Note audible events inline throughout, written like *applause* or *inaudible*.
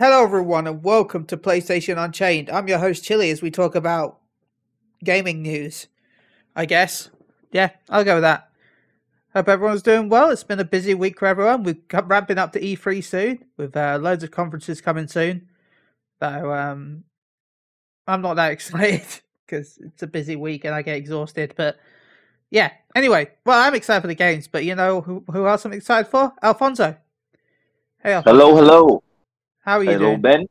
Hello, everyone, and welcome to PlayStation Unchained. I'm your host, Chili, as we talk about gaming news. I guess. Yeah, I'll go with that. Hope everyone's doing well. It's been a busy week for everyone. We're ramping up to E3 soon, with uh, loads of conferences coming soon. So, um, I'm not that *laughs* excited because it's a busy week and I get exhausted. But yeah, anyway, well, I'm excited for the games, but you know who, who else I'm excited for? Alfonso. Hey, Alfonso. hello, hello. How are you Hello, doing? Ben.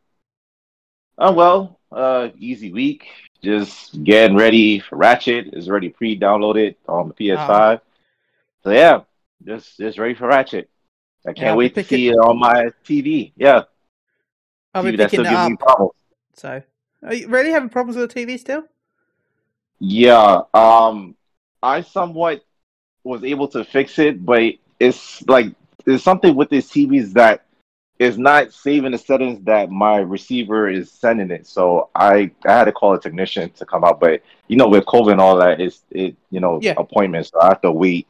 Oh well, uh, easy week. Just getting ready for Ratchet. Is already pre-downloaded on the PS5. So yeah, just just ready for Ratchet. I can't Yeah, wait to see it on my TV. Yeah, I'll be TV that picking still gives me up. problems. So, are you really having problems with the TV still? Yeah, um, I somewhat was able to fix it, but it's like there's something with these TVs that is not saving the settings that my receiver is sending it. So I I had to call a technician to come out, but you know with COVID and all that, it's it you know Yeah. appointments. So I have to wait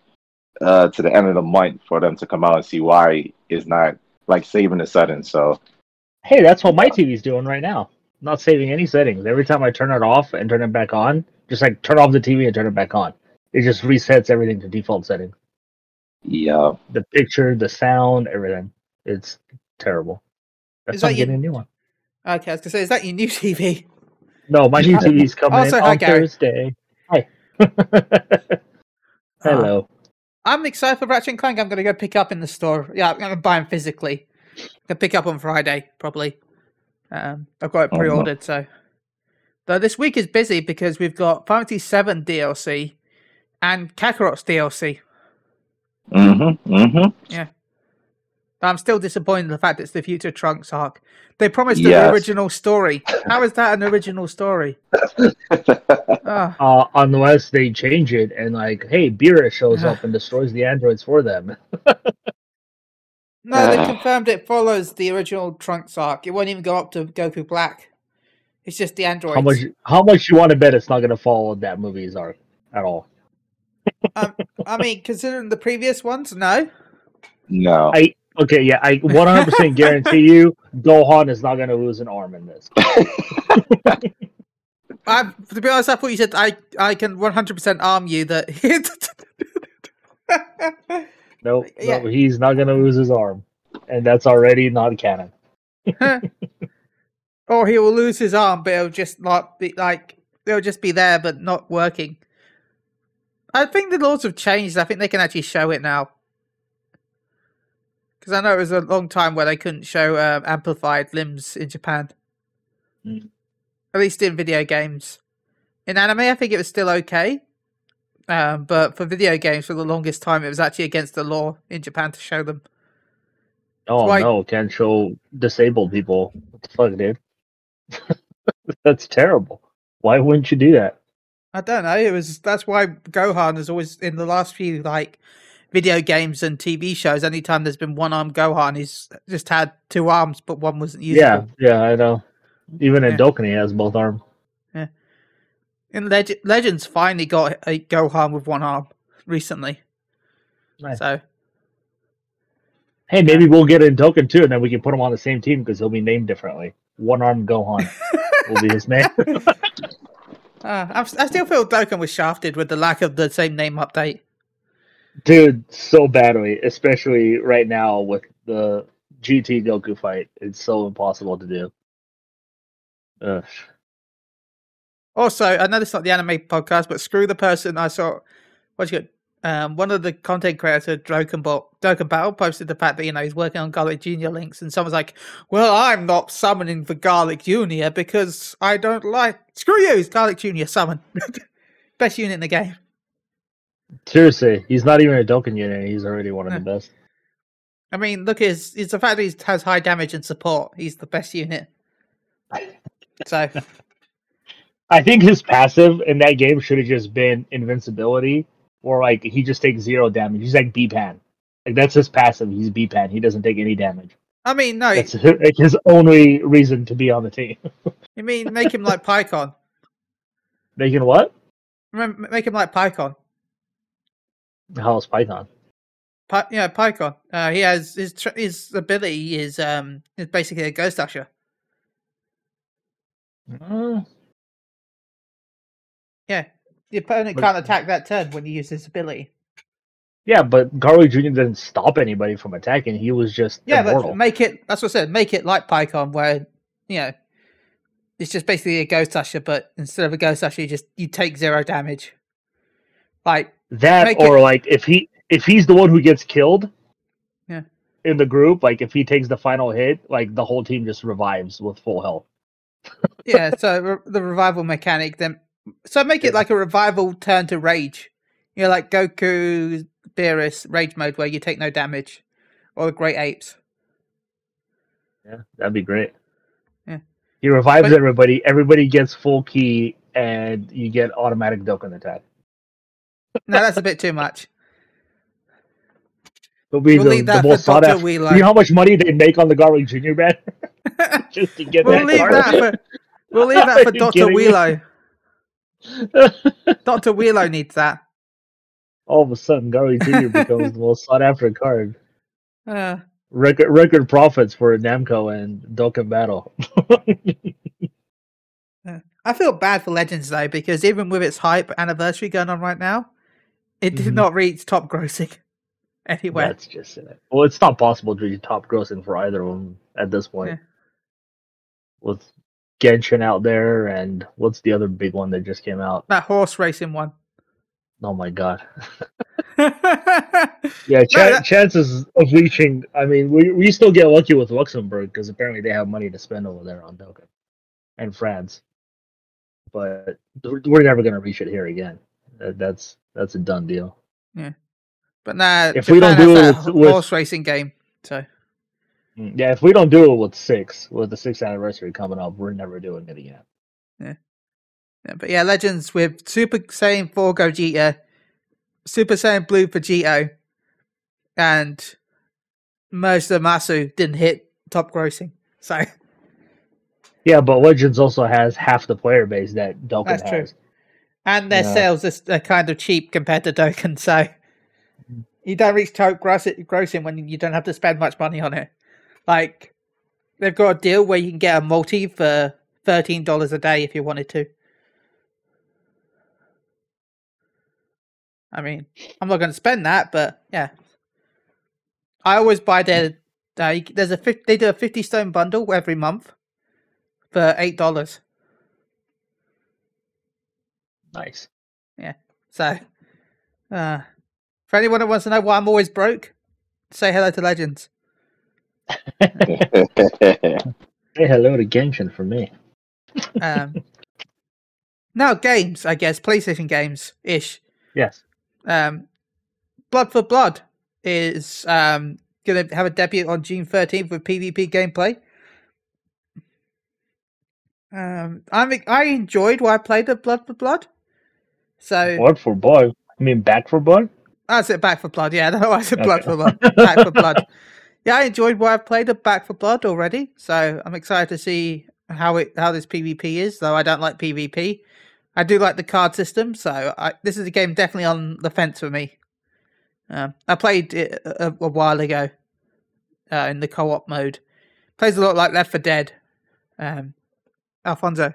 uh to the end of the month for them to come out and see why it's not like saving the settings. So Hey, that's what my TV's doing right now. Not saving any settings. Every time I turn it off and turn it back on, just like turn off the TV and turn it back on, it just resets everything to default settings. yeah, The picture, the sound, everything. It's terrible. That's Is that I'm your- getting a new one. Okay, I was gonna say, is that your new TV? No, my new TV's coming Also, in hi, on Gary. Thursday. Hi. *laughs* Hello. I'm excited for Ratchet and Clank. I'm gonna go pick up in the store. Yeah, I'm gonna buy them physically. I'm gonna pick up on Friday probably. Um, I've got it Oh, pre-ordered, so. Though this week is busy because we've got Final Fantasy Seven DLC and Kakarot's DLC. mm-hmm, mm-hmm. I'm still disappointed in the fact it's the Future Trunks arc. They promised Yes. an original story. How is that an original story? *laughs* Ah, Uh, unless they change it and like, hey, Beerus shows up and destroys the androids for them. no, they Ah. confirmed it follows the original Trunks arc. It won't even go up to Goku Black. It's just the androids. How much? How much you want to bet it's not going to follow that movie's arc at all? um, I mean, considering the previous ones, no. no. I okay, yeah, I 100% guarantee you, Gohan is not going to lose an arm in this. *laughs* I, to be honest, I thought you said I, I can 100% arm you that. *laughs* Nope, *laughs* Yeah. no, he's not going to lose his arm, and that's already not canon. or he will lose his arm, but it'll just not be like it'll just be there, but not working. I think the laws have changed. I think they can actually show it now. Because I know it was a long time where they couldn't show um, amplified limbs in Japan. Mm. At least in video games. In anime, I think it was still okay. Um, but for video games, for the longest time, it was actually against the law in Japan to show them. Oh no, can't show disabled people. What the fuck, dude? *laughs* that's terrible. Why wouldn't you do that? I don't know. It was that's why Gohan has always in the last few like video games and TV shows. Anytime there's been one arm Gohan, he's just had two arms, but one wasn't usable. Yeah, yeah, I know. Even in Yeah. Dokkan, he has both arms. Yeah. In Leg- Legends, finally got a Gohan with one arm recently. Nice. So Hey, maybe we'll get in Dokkan too, and then we can put him on the same team because he'll be named differently. One arm Gohan will be his name. *laughs* uh, I still feel Dokkan was shafted with the lack of the same name update. Dude, so badly, especially right now with the GT Goku fight. It's so impossible to do. Ugh. Also, I know this is not the anime podcast, but screw the person I saw. What's good? Um, one of the content creators, Dokkan Battle, posted the fact that you know he's working on Garlic Junior links, and someone's like, "Well, I'm not summoning for Garlic Junior because I don't like." Screw you, it's Garlic Junior summon, *laughs* best unit in the game. Seriously, he's not even a Dokkan unit. He's already one of the best. I mean, look, it's, it's the fact that he has high damage and support. He's the best unit. So *laughs* I think his passive in that game should have just been invincibility, or like he just takes zero damage. He's like B-Pan. Like that's his passive. He's B-Pan. He doesn't take any damage. I mean, no, That's his, *laughs* like, his only reason to be on the team. *laughs* you mean make him like Pikkon? Making what? Remember, make him like Pikkon. How's Python? Yeah, Pikkon. Uh, he has his tr- his ability is um is basically a ghost usher. Uh, Yeah, the opponent But- can't attack that turn when you use his ability. yeah, but Garlic Jr. didn't stop anybody from attacking. He was just Yeah, immortal. but make it. That's what I said. Make it like Pikkon, where you know it's just basically a ghost usher, but instead of a ghost usher, you just you take zero damage. Like that or it- like if he if he's the one who gets killed, Yeah. in the group, like if he takes the final hit, like the whole team just revives with full health. *laughs* yeah, so re- the revival mechanic then. So make it like a revival turn to rage. You know, like Goku Beerus rage mode where you take no damage, or the Great Apes. Yeah, that'd be great. Yeah. He revives But- everybody. Everybody gets full key, and you get automatic Dokkan attack. No, that's a bit too much. It'll be We'll the, leave the that most for sought Dr. after. Wheelo. You know how much money they make on the Garlic Junior man *laughs* just to get we'll that leave card? that for we'll leave that *laughs* for kidding? Wheelo. *laughs* Doctor Wheelo needs that. All of a sudden, Garlic Junior becomes the most sought after card. Uh, Record record profits for Namco and Dokkan Battle. I feel bad for Legends though because even with its hype anniversary going on right now, it did Mhm. not reach top grossing *laughs* anywhere. That's just it. Well, it's not possible to be top grossing for either of them at this point. Yeah. With Genshin out there, and what's the other big one that just came out? That horse racing one. Oh my god! *laughs* yeah, Yeah, cha- that- chances of reaching. I mean, we we still get lucky with Luxembourg because apparently they have money to spend over there on Dokkan, and France. But we're never gonna reach it here again. That, that's that's a done deal. Yeah, but nah, If we don't do has it with- with- horse racing game, so Mm, Yeah, if we don't do it with six, with the sixth anniversary coming up, we're never doing it again. yeah, but yeah, Legends with Super Saiyan 4 Gogeta, Super Saiyan Blue Vegito, and most of Masu didn't hit top grossing. So Yeah, but Legends also has half the player base that Dokkan That's true. And their Yeah. sales are, are kind of cheap compared to Dokkan, so you don't reach top gross- grossing when you don't have to spend much money on it. Like they've got a deal where you can get a multi for thirteen dollars a day if you wanted to. I mean, I'm not going to spend that, but yeah, I always buy their. Uh, there's a 50, they do a fifty stone bundle every month for eight dollars. Nice. Yeah. So, uh, for anyone that wants to know why I'm always broke, say hello to Legends. *laughs* Say hello to Genshin for me. *laughs* Um, now, games, I guess, PlayStation games ish. Yes. Um, Blood for Blood is um, going to have a debut on June 13th with PvP gameplay. Um, I'm, I enjoyed what I played of Blood for Blood. So, Blood for blood. I mean, back for blood. That's it, Back for Blood. Yeah, I don't know why I said Blood for Blood. Back for Blood. *laughs* Yeah, I enjoyed what I've played of Back for Blood already, so I'm excited to see how it how this PvP is. Though I don't like PvP, I do like the card system, so I, this is a game definitely on the fence for me. Um, I played it a, a while ago uh, in the co-op mode. Plays a lot like Left for Dead. Um, Alfonso.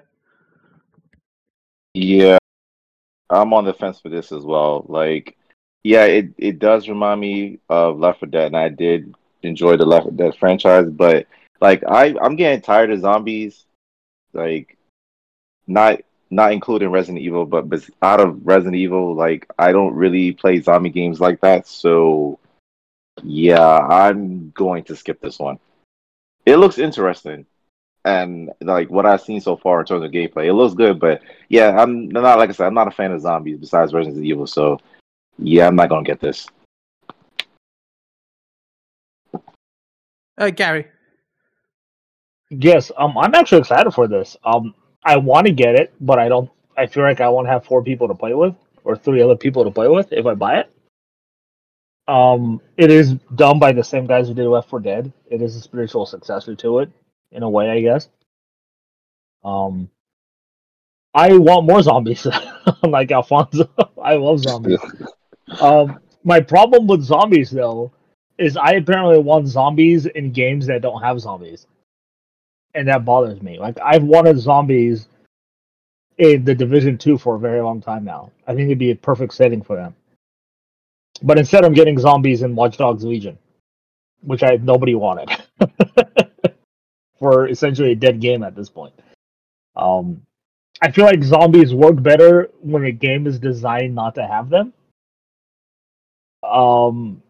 Yeah, I'm on the fence for this as well. Like, yeah, it, it does remind me of Left 4 Dead, and I did enjoy the Left 4 Dead franchise, but like I I'm getting tired of zombies. Like, not not including Resident Evil, but but out of Resident Evil, like I don't really play zombie games like that. So, yeah, I'm going to skip this one. It looks interesting and like what I've seen so far in terms of gameplay, it looks good. But yeah, I'm not like I said, I'm not a fan of zombies besides Resident Evil. So yeah, I'm not gonna get this. Oh, Gary. Yes. Um, I'm actually excited for this. Um, I want to get it, but I don't. I feel like I won't have four people to play with or three other people to play with if I buy it. Um, it is done by the same guys who did Left 4 Dead. It is a spiritual successor to it, in a way, I guess. Um, I want more zombies, *laughs* like Alfonso. *laughs* I love zombies. *laughs* um, My problem with zombies though is I apparently want zombies in games that don't have zombies. And that bothers me. Like I've wanted zombies in the Division Two for a very long time now. I think it'd be a perfect setting for them. But instead I'm getting zombies in Watch Dogs Legion. Which I nobody wanted. For essentially a dead game at this point. Um I feel like zombies work better when a game is designed not to have them. Um,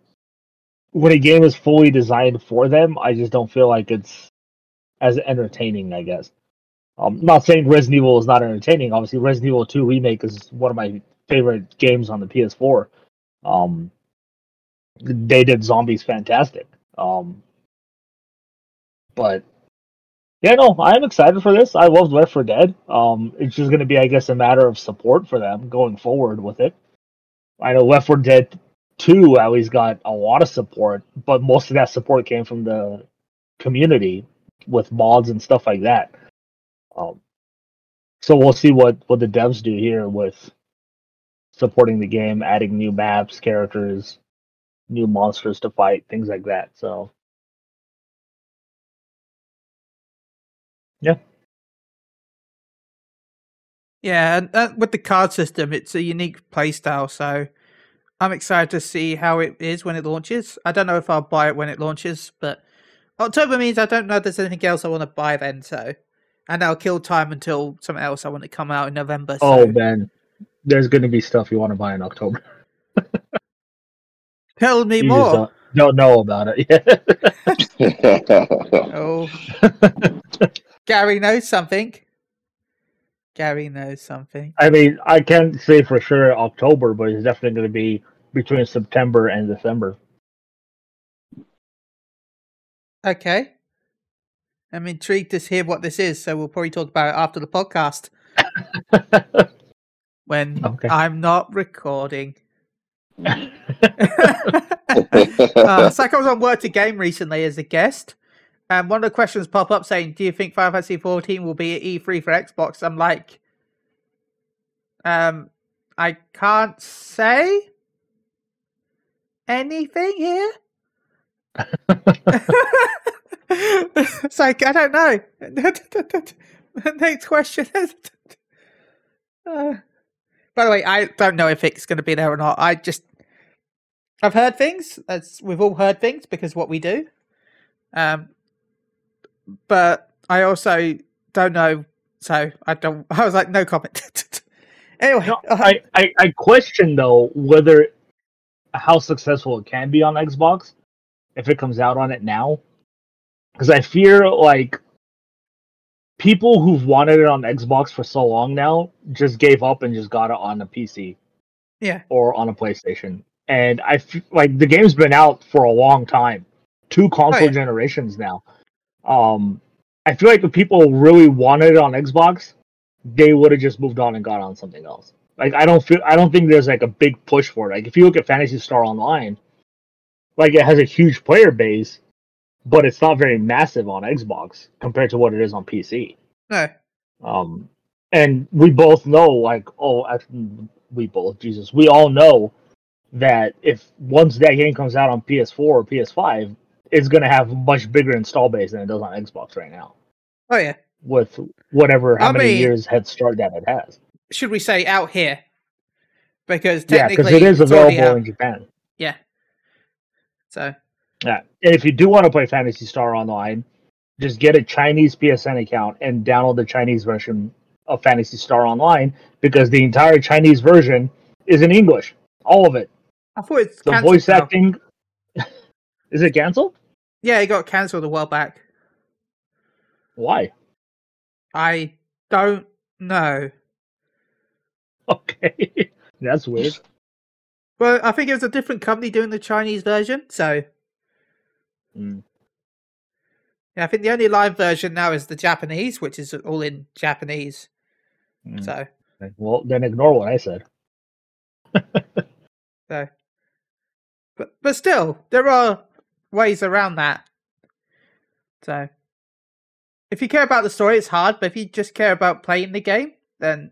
when a game is fully designed for them, I just don't feel like it's as entertaining. I guess. Um, I'm not saying Resident Evil is not entertaining. Obviously, Resident Evil 2 remake is one of my favorite games on the PS4. Um, they did zombies fantastic. Um, but yeah, no, I'm excited for this. I loved Left 4 Dead. Um, it's just going to be, I guess, a matter of support for them going forward with it. I know Left 4 Dead 2 at least got a lot of support, but most of that support came from the community with mods and stuff like that. Um, so we'll see what what the devs do here with supporting the game, adding new maps, characters, new monsters to fight, things like that. So yeah, Yeah, and uh, with the card system, it's a unique playstyle, so I'm excited to see how it is when it launches. I don't know if I'll buy it when it launches, but October means I don't know if there's anything else I want to buy then, so and I'll kill time until something else I want to come out in November. So. Oh man, there's going to be stuff you want to buy in October. *laughs* Tell me You more. don't, don't know about it yet. *laughs* Oh, *laughs* Gary knows something. Gary knows something. I mean, I can't say for sure October, but it's definitely going to be between September and December. Okay. I'm intrigued to hear what this is, so we'll probably talk about it after the podcast *laughs* when Okay. I'm not recording. *laughs* *laughs* uh, Psycho was on Word to Game recently as a guest, and one of the questions pop up saying, "Do you think Final Fantasy 14 will be at E3 for Xbox?" I'm like, um, I can't say anything here. *laughs* it's like I don't know. *laughs* Next question. *laughs* Uh, by the way, I don't know if it's going to be there or not. I just I've heard things. As we've all heard things because what we do. Um, but I also don't know. So I don't. *laughs* I was like, no comment. *laughs* anyway, No, uh-huh. I, I, I question though whether how successful it can be on Xbox if it comes out on it now, because I fear like people who've wanted it on Xbox for so long now just gave up and just got it on a PC yeah, or on a PlayStation, and I f- like the game's been out for a long time, two console Oh, yeah. generations now. Um, I feel like if people really wanted it on Xbox, they would have just moved on and got on something else. Like I don't feel I don't think there's like a big push for it. Like if you look at Phantasy Star Online, like it has a huge player base, but it's not very massive on Xbox compared to what it is on PC. no, Um, and we both know, like, oh, actually, we both, Jesus, we all know that if once that game comes out on PS4 or PS5, it's going to have much bigger install base than it does on Xbox right now, oh yeah. with whatever how I many mean- years head start that it has. Should we say out here? Because Yeah, technically, because it is available in Japan. Yeah. So Yeah, and if you do want to play Phantasy Star Online, just get a Chinese PSN account and download the Chinese version of Phantasy Star Online because the entire Chinese version is in English, all of it. I thought it's the voice now. acting is it canceled Yeah, it got cancelled a while back. why I don't know. *laughs* okay that's weird Well, I think it was a different company doing the Chinese version. So Mm. yeah, I think the only live version now is the Japanese, which is all in Japanese. Mm. So well then ignore what i said *laughs* so, but but still, there are ways around that. So if you care about the story, it's hard. But if you just care about playing the game, then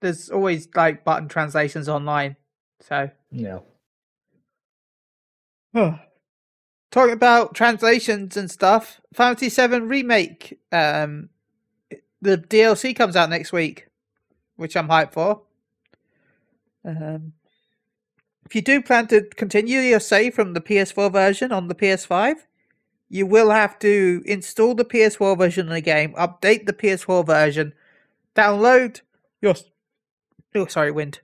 there's always like button translations online. So yeah *sighs* Talking about translations and stuff, Fantasy Seven remake. Um, the DLC comes out next week, which I'm hyped for. Um, if you do plan to continue your save from the PS4 version on the PS5, you will have to install the PS4 version of the game, update the PS4 version, download your oh sorry wind,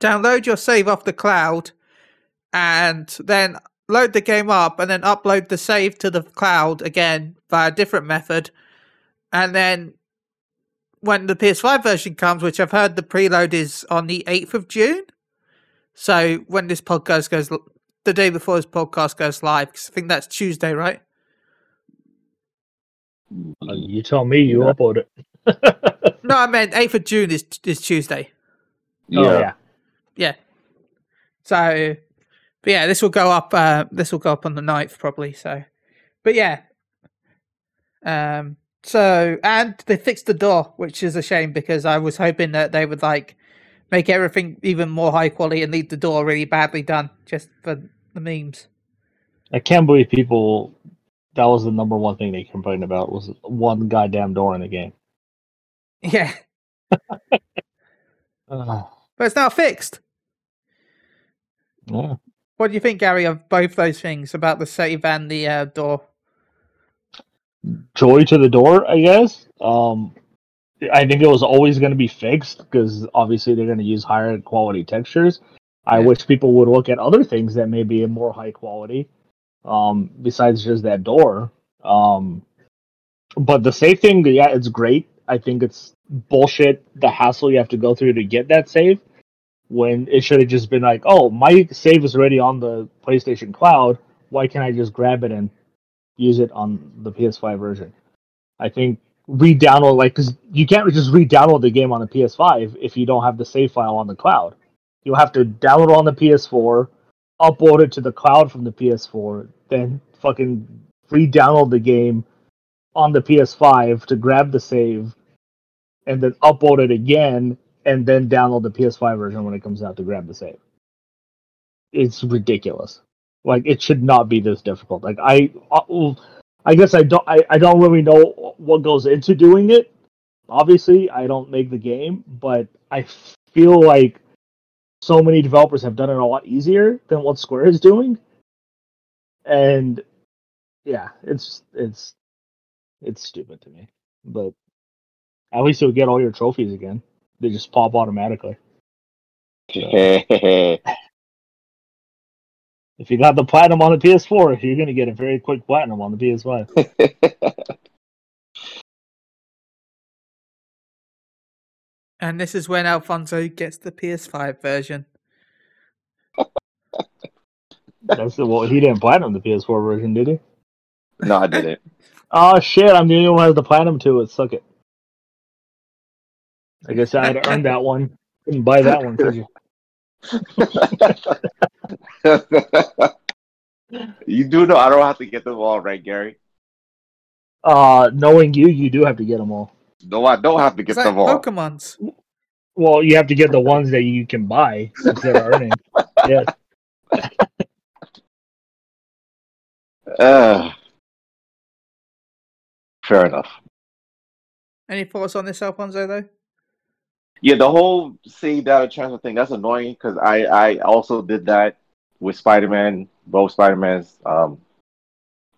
download your save off the cloud, and then load the game up, and then upload the save to the cloud again via a different method, and then when the PS5 version comes, which I've heard the preload is on the 8th of June. So when this podcast goes, the day before this podcast goes live, because I think that's Tuesday, right? Uh, you tell me. You Yeah. upload it. *laughs* No, I meant 8th of June is is Tuesday. Oh, yeah. Yeah. So, but yeah, this will go up. Uh, this will go up on the 9th probably. So, but yeah. Um. So, and they fixed the door, which is a shame because I was hoping that they would like make everything even more high quality and leave the door really badly done just for the memes. I can't believe people. That was the number one thing they complained about was one goddamn door in the game. Yeah, Uh, *laughs* but it's now fixed. yeah. What do you think, Gary, of both those things about the save and the uh, door? Joy to the door, I guess. Um, I think it was always going to be fixed because obviously they're going to use higher quality textures. I Yeah. wish people would look at other things that may be more high quality, um, besides just that door. Um, but the save thing, yeah, it's great. I think it's bullshit the hassle you have to go through to get that save when it should have just been like, oh, my save is already on the PlayStation Cloud. Why can't I just grab it and use it on the PS5 version? I think re-download like because you can't just re-download the game on the PS5 if you don't have the save file on the cloud. You'll have to download it on the PS4, upload it to the cloud from the PS4, then fucking re-download the game on the PS5 to grab the save, and then upload it again, and then download the PS5 version when it comes out to grab the save. It's ridiculous. Like it should not be this difficult. Like I, uh, I guess I don't. I, I don't really know what goes into doing it. Obviously, I don't make the game, but I feel like so many developers have done it a lot easier than what Square is doing. And yeah, it's it's it's stupid to me. But at least you'll get all your trophies again. They just pop automatically. *laughs* If you got the platinum on the PS4, you're gonna get a very quick platinum on the PS5. *laughs* And this is when Alfonso gets the PS5 version. That's the, well, he didn't platinum the PS4 version, did he? no, I didn't. *laughs* Oh shit! I'm the only one who has the platinum to it. Suck it. I guess I had to earn that one. Couldn't buy that one, could you? *laughs* *laughs* you do know I don't have to get them all right, Gary. Uh, knowing you, you do have to get them all. No, I don't have to get them all. Pokemon's. Well, you have to get the ones that you can buy instead of earning. *laughs* Yes. Uh, fair enough. Any thoughts on this, Alfonso, though? Yeah, the whole save data transfer thing, that's annoying because I, I also did that with Spider Man, both Spider Mans, um,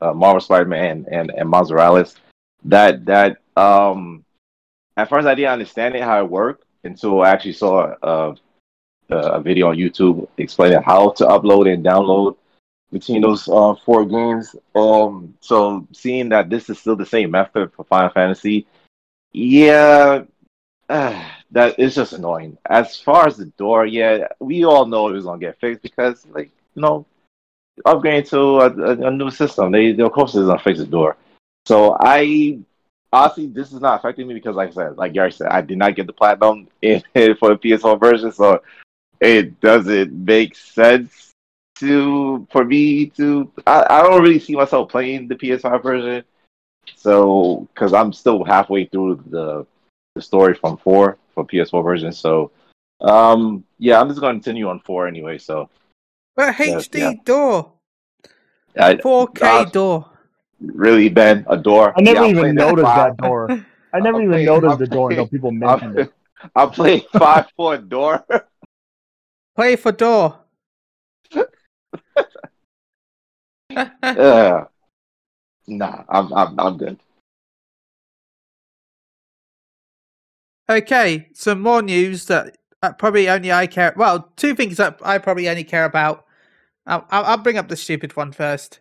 uh, Marvel Spider Man and, and Miles Morales. That, that, um, at first I didn't understand it, how it worked until I actually saw a, a, a video on YouTube explaining how to upload and download between those uh, four games. Um, so seeing that this is still the same method for Final Fantasy, yeah, uh, *sighs* that is just annoying. As far as the door, yeah, we all know it was gonna get fixed because, like, you know, upgrading to a, a, a new system, they of course it's gonna fix the door. So I honestly, this is not affecting me because, like I said, like Gary said, I did not get the platinum *laughs* in, for the PS4 version, so it doesn't make sense to for me to. I, I don't really see myself playing the PS5 version, so because I'm still halfway through the the story from four for PS4 version. So, um, yeah, I'm just gonna continue on four anyway. So, but HD yeah. door, I, 4K uh, door. really, Ben, a door. I never Yeah, even noticed five- that door. *laughs* I never I'm even playing- noticed I'm the door until people mentioned I'm, it. I'm playing *laughs* five for a door. Play for door. *laughs* yeah. Nah, I'm I'm I'm good. Okay, some more news that probably only I care. Well, two things that I probably only care about. I'll, I'll I'll bring up the stupid one first.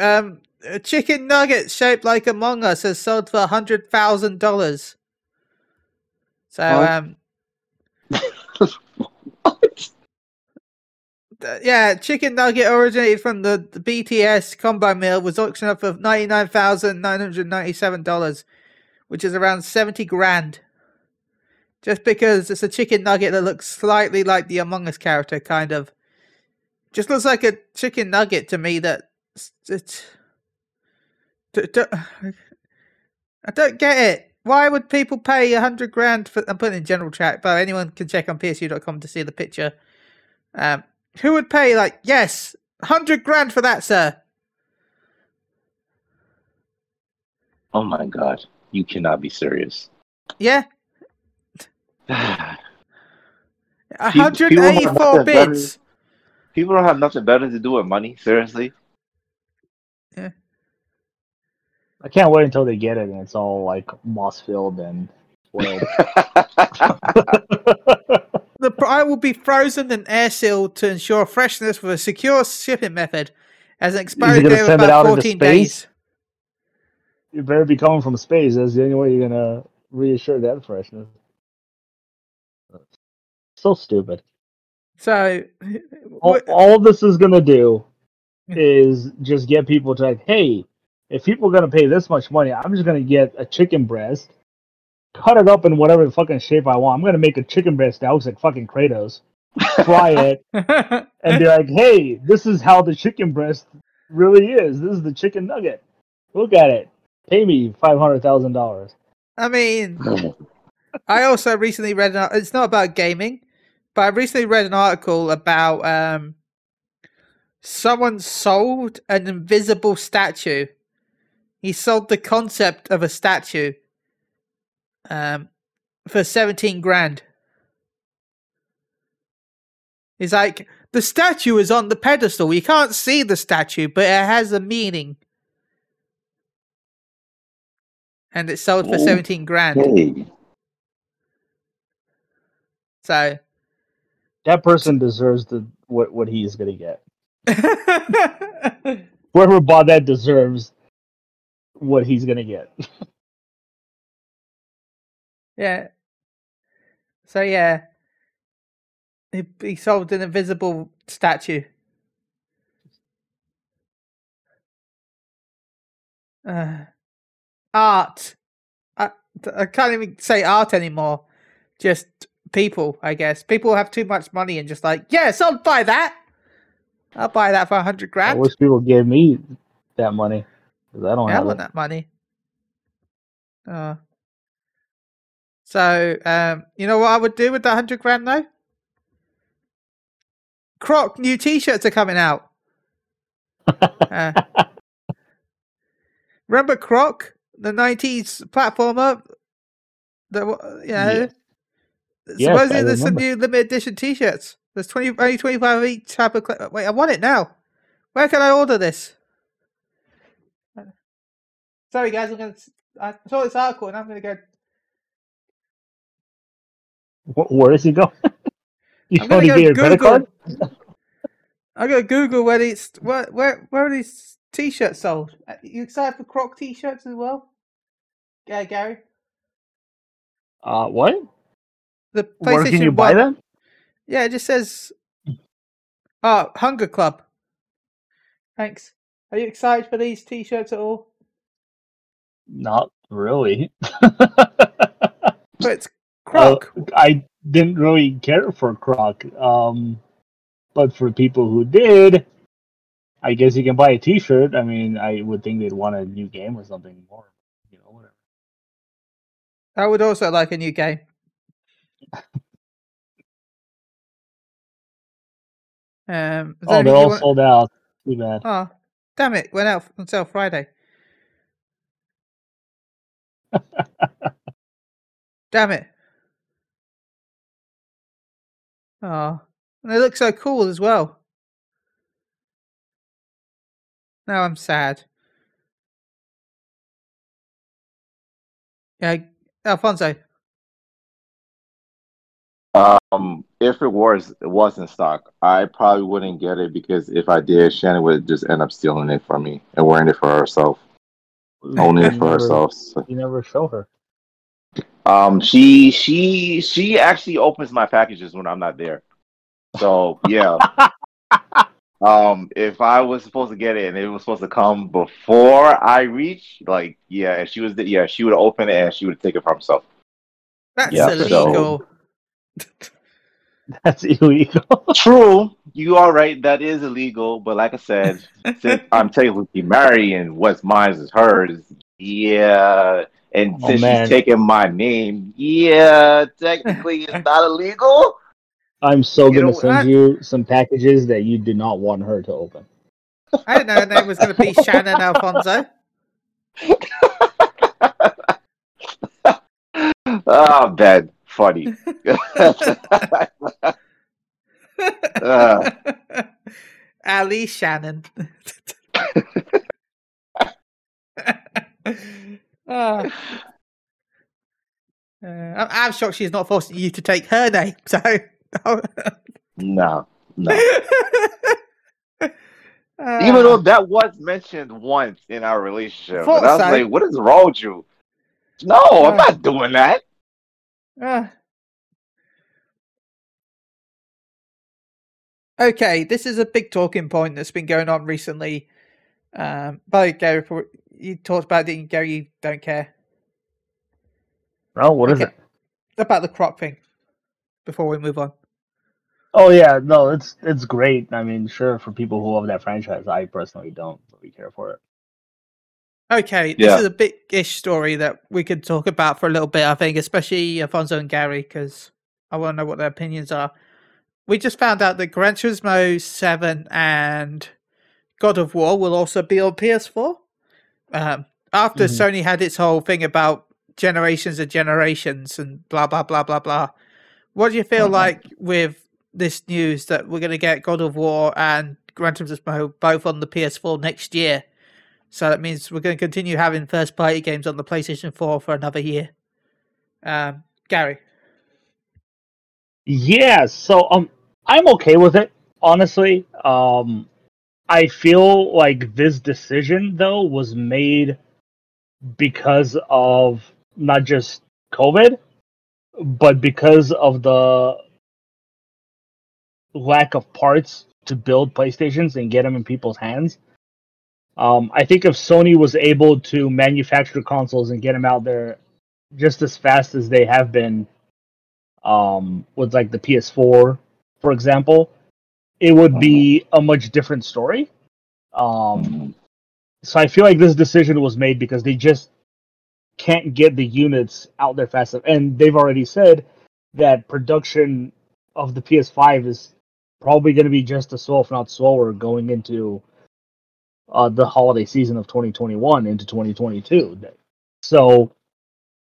Um, a chicken nugget shaped like Among Us has sold for a hundred thousand dollars. So, What? um, *laughs* What? yeah, chicken nugget originated from the, the BTS combo meal was auctioned up for ninety nine thousand nine hundred ninety seven dollars, which is around seventy grand. Just because it's a chicken nugget that looks slightly like the Among Us character, kind of. Just looks like a chicken nugget to me. That it's. I don't get it. Why would people pay a hundred grand for? I'm putting in general chat, but anyone can check on PSU.com to see the picture. Um, who would pay like yes, hundred grand for that, sir? Oh my god, you cannot be serious. Yeah, *sighs* People- hundred people have eighty-four nothing better- bits. People don't have nothing better to do with money. Seriously. Yeah. I can't wait until they get it and it's all like moss filled and spoiled. *laughs* *laughs* The pie will be frozen and air sealed to ensure freshness with a secure shipping method, as an expiry gonna date of it about out into 14 space? days. You better be coming from space. That's the only way you're gonna reassure that freshness. So stupid. So, All, all this is gonna do is just get people to like, hey, if people are gonna pay this much money, I'm just gonna get a chicken breast, cut it up in whatever fucking shape I want. I'm gonna make a chicken breast that looks like fucking Kratos, fry it, *laughs* and be like, hey, this is how the chicken breast really is. This is the chicken nugget. Look at it. Pay me five hundred thousand dollars. I mean, I also recently read an. It's not about gaming, but I recently read an article about um, someone sold an invisible statue. He sold the concept of a statue um, for seventeen grand. He's like, the statue is on the pedestal. You can't see the statue, but it has a meaning. And it sold for seventeen grand. Hey, So *laughs* That person deserves the what what he's gonna get. Whoever bought that deserves what he's gonna get. *laughs* yeah. So yeah, he he sold an invisible statue. Uh, art. I I can't even say art anymore. Just people, I guess. People have too much money and just like, yes, I'll buy that. I'll buy that for a hundred grand. I wish people gave me that money because I don't Yeah, I have want it. that money. Uh, so, um, you know what I would do with that hundred grand though? Croc new T-shirts are coming out. *laughs* Uh, remember Croc, the '90s platformer? The wa- you know, Yes, supposedly there's some new limited edition T-shirts. There's twenty only twenty five of each type of. Cl- uh, Wait, I want it now. Where can I order this? Uh, sorry, guys, I'm gonna. I saw this article and I'm gonna go. Wh- Where does he going? *laughs* you I'm gonna go Google. card? *laughs* I gotta Google where these where where where are these T-shirts sold? Uh, You excited for Croc T-shirts as well? Yeah, Gary. Uh, what? The Where can you buy them? Yeah, it just says. Oh, Hunger Club. Thanks. Are you excited for these T-shirts at all? Not really. *laughs* But it's Croc. I didn't really care for Croc. Um, but for people who did, I guess you can buy a T-shirt. I mean, I would think they'd want a new game or something more. You know, whatever. I would also like a new game. *laughs* Um, Oh, they're all want- sold out. Too bad. Oh, damn it! Went out until Friday. *laughs* damn it! Oh, and they look so cool as well. Now I'm sad. Yeah, Alfonso. Um, if it was it was in stock, I probably wouldn't get it because if I did, Shannon would just end up stealing it from me and wearing it for herself, *laughs* owning it for never- herself. So, You never show her. um, she she she actually opens my packages when I'm not there. So yeah. *laughs* Um, if I was supposed to get it and it was supposed to come before I reach, like, yeah, if she was, the yeah, she would open it and she would take it for herself. That's Yeah, so- illegal. *laughs* That's illegal. True, you are right. That is illegal. But like I said, since *laughs* I'm technically married and what's mine is hers, yeah. And Oh, since man. she's taking my name, yeah, technically it's not illegal. I'm so You gonna know send what? you some packages that you did not want her to open. I didn't know her name was going to be *laughs* Shannon Alfonso. oh, bad, funny. Uh. *laughs* Ali Shannon. *laughs* Ah. Uh, I'm, I'm shocked she's not forcing you to take her name. So, *laughs* no, no. Ah. *laughs* Even though that was mentioned once in our relationship, Thought I was so. like, "What is wrong with you?" No, I'm Uh. not doing that. Ah. Okay, this is a big talking point that's been going on recently. Um, by Gary, you talked about it, and Gary, you don't care No, what is Okay. it? about the crop thing. Before we move on, Oh yeah, no, it's it's great. I mean, sure for people who love that franchise. I personally don't really care for it. okay, this Yeah. is a big-ish story that we could talk about for a little bit. I think, especially Alfonso and Gary, because I want to know what their opinions are. We just found out that Gran Turismo Seven and God of War will also be on PS4. Um, after Mhm. Sony had its whole thing about generations of generations and blah blah blah blah blah. What do you feel Mhm. like with this news that we're going to get God of War and Gran Turismo both on the PS4 next year? So that means we're going to continue having first party games on the PlayStation 4 for another year. Um, Gary, Yeah, so um, I'm okay with it. Honestly, um, I feel like this decision though was made because of not just COVID, but because of the lack of parts to build PlayStations and get them in people's hands. Um, I think if Sony was able to manufacture consoles and get them out there just as fast as they have been um, with like the PS4, for example, it would be a much different story. Um, so I feel like this decision was made because they just can't get the units out there fast enough, and they've already said that production of the PS5 is probably going to be just as slow, if not slower, going into uh, the holiday season of 2021 into 2022. So,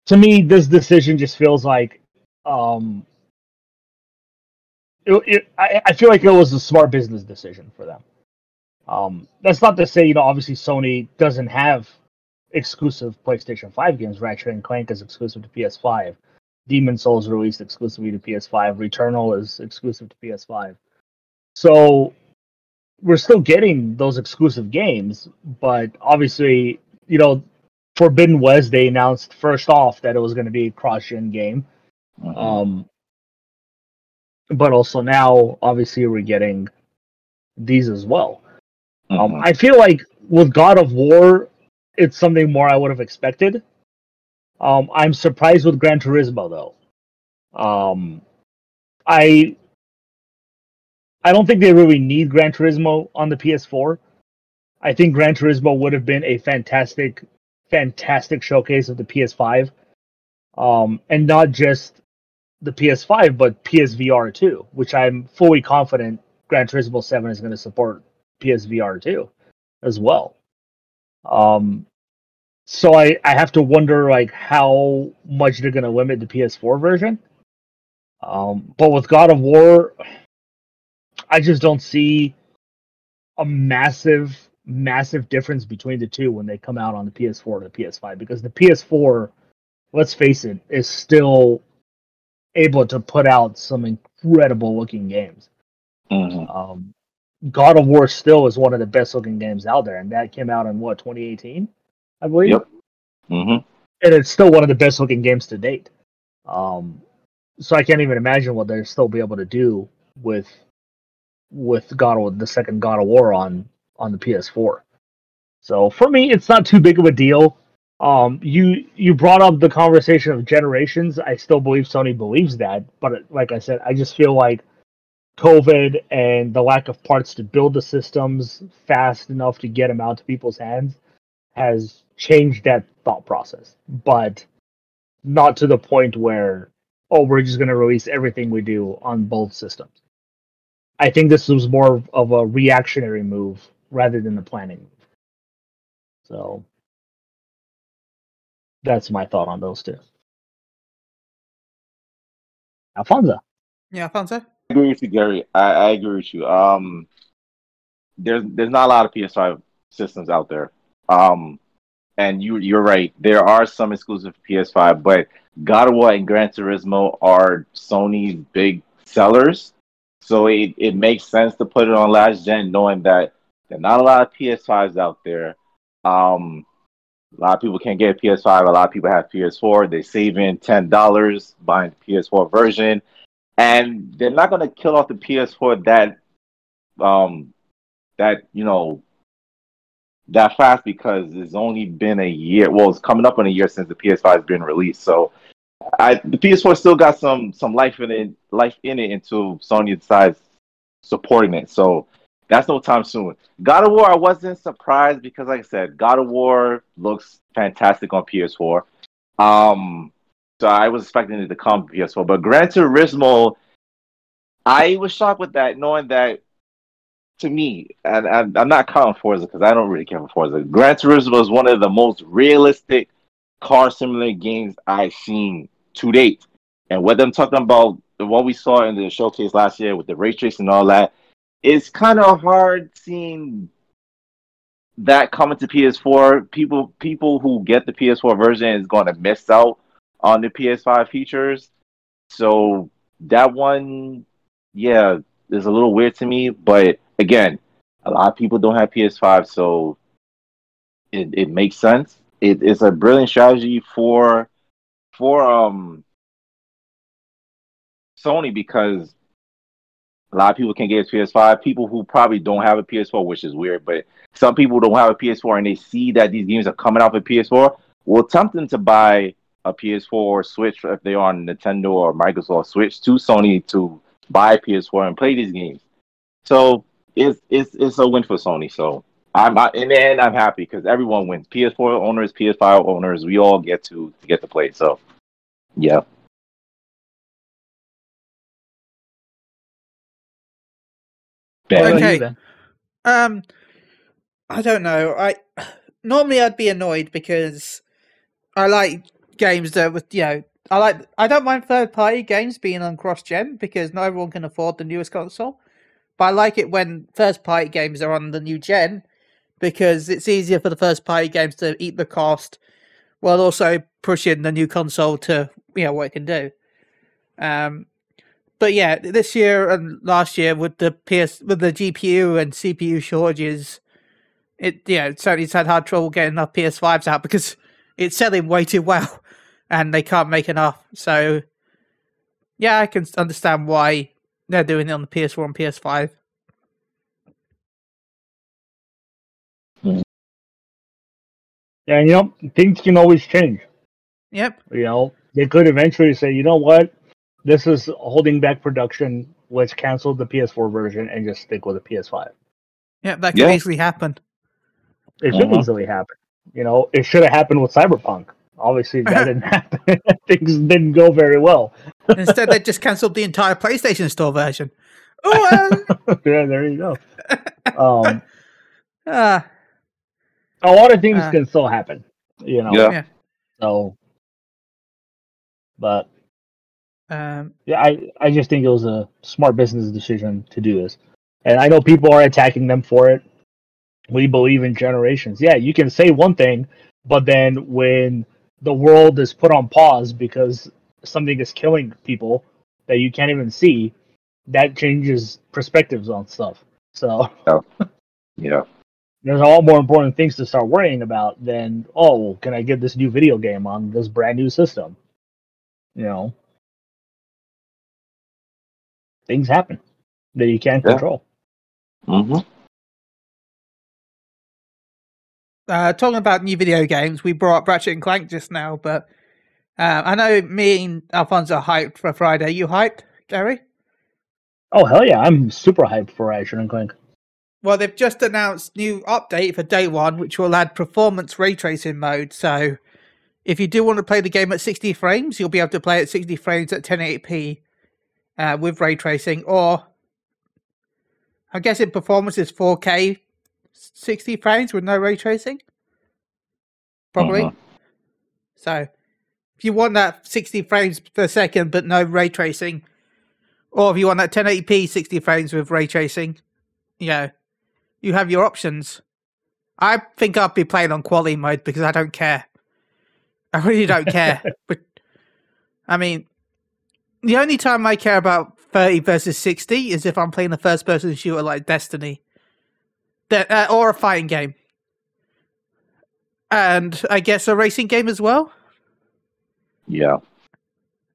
to me, this decision just feels like um, it, it, I, I feel like it was a smart business decision for them. Um, that's not to say, you know, obviously Sony doesn't have exclusive PlayStation 5 games. Ratchet and Clank is exclusive to PS5. Demon Souls released exclusively to PS5. Returnal is exclusive to PS5. So we're still getting those exclusive games, but obviously, you know, Forbidden West they announced first off that it was going to be a cross-gen game. Mhm. Um, but also now, obviously, we're getting these as well. Um, Mhm. I feel like with God of War, it's something more I would have expected. Um, I'm surprised with Gran Turismo though. Um, I I don't think they really need Gran Turismo on the PS4. I think Gran Turismo would have been a fantastic, fantastic showcase of the PS5, um, and not just the PS5, but PSVR too, which I'm fully confident Gran Turismo Seven is going to support PSVR too, as well. Um, so I I have to wonder like how much they're going to limit the PS4 version. Um, but with God of War, I just don't see a massive massive difference between the two when they come out on the PS4 and the PS5 because the PS4, let's face it, is still able to put out some incredible looking games. Mhm. Um, God of War still is one of the best looking games out there, and that came out in what 2018, I believe. Yep. Mhm. And it's still one of the best looking games to date. Um, so I can't even imagine what they'll still be able to do with with God of the second God of War on on the PS4. So for me, it's not too big of a deal. Um, you you brought up the conversation of generations. I still believe Sony believes that, but like I said, I just feel like COVID and the lack of parts to build the systems fast enough to get them out to people's hands has changed that thought process. But not to the point where oh, we're just going to release everything we do on both systems. I think this was more of a reactionary move rather than a planning move. So that's my thought on those two. Alfonso. Yeah, Alfonso. I agree with you, Gary. I, I agree with you. Um, there's there's not a lot of PS5 systems out there. Um, and you you're right. There are some exclusive PS5, but God of War and Gran Turismo are Sony's big sellers. So it, it makes sense to put it on last gen, knowing that there are not a lot of PS5s out there. Um, a lot of people can't get a PS5. A lot of people have PS4. They save in ten dollars buying the PS4 version, and they're not going to kill off the PS4 that, um, that you know, that fast because it's only been a year. Well, it's coming up on a year since the PS5 has been released. So, I the PS4 still got some some life in it, life in it until Sony decides supporting it. So that's no time soon. God of War, I wasn't surprised because, like I said, God of War looks fantastic on PS4. Um, so I was expecting it to come to PS4, but Gran Turismo, I was shocked with that, knowing that to me, and, and I'm not counting Forza because I don't really care for Forza. Gran Turismo is one of the most realistic car simulator games I've seen to date. And what I'm talking about, what we saw in the showcase last year with the ray tracing and all that, it's kind of hard seeing that coming to PS4. People people who get the PS4 version is going to miss out on the PS5 features. So that one, yeah, is a little weird to me. But again, a lot of people don't have PS5, so it, it makes sense. It is a brilliant strategy for for um Sony because a lot of people can get a PS5. People who probably don't have a PS4, which is weird, but some people don't have a PS4 and they see that these games are coming out for PS4, will tempt them to buy a PS4 or Switch if they're on Nintendo or Microsoft Switch to Sony to buy a PS4 and play these games. So it's it's it's a win for Sony. So I'm I, in the end I'm happy because everyone wins. PS4 owners, PS5 owners, we all get to, to get to play. So yeah. What Okay. you, Um, I don't know. I *sighs* normally I'd be annoyed because I like games that with you know I like I don't mind third party games being on cross gen because not everyone can afford the newest console. But I like it when first party games are on the new gen because it's easier for the first party games to eat the cost while also pushing the new console to you know what it can do. Um, but yeah, this year and last year with the PS with the GPU and CPU shortages, it yeah Sony's had hard trouble getting enough PS5s out because *laughs* it's selling way too well, *laughs* and they can't make enough. So yeah, I can understand why they're doing it on the PS4 and PS5. Yeah, and you know, things can always change. Yep. You know, they could eventually say, you know what, this is holding back production. Let's cancel the PS4 version and just stick with the PS5. Yeah, that could Yeah. easily happen. It should Mhm. easily happen. You know, it should have happened with Cyberpunk. Obviously, that didn't *laughs* happen. *laughs* Things didn't go very well. Instead, they just cancelled the entire PlayStation Store version. Oh, *laughs* yeah, there you go. Um, uh, a lot of things Uh. can still happen, you know. Yeah. Yeah. So, but um, yeah, I I just think it was a smart business decision to do this, and I know people are attacking them for it. We believe in generations. Yeah, you can say one thing, but then when the world is put on pause because something is killing people that you can't even see, that changes perspectives on stuff. So Yeah. There's a lot more important things to start worrying about than oh can i get this new video game on this brand new system you know things happen that you can't Yeah. control hmm uh, talking about new video games, we brought up Ratchet and Clank just now, but uh, I know me and Alfonso are hyped for Friday. You hyped, Gary? oh hell yeah i'm super hyped for ratchet and clank Well, they've just announced new update for day one, which will add performance ray tracing mode. So, if you do want to play the game at 60 frames, you'll be able to play at 60 frames at 1080p uh, with ray tracing, or I'm guessing performance is 4K 60 frames with no ray tracing. Probably. Mhm. So, if you want that 60 frames per second but no ray tracing, or if you want that 1080p 60 frames with ray tracing, you know, you have your options. I think I'll be playing on quality mode because I don't care. I really don't *laughs* care. but I mean, the only time I care about 30 versus 60 is if I'm playing a first person shooter like Destiny that, uh, or a fighting game. And I guess a racing game as well. Yeah.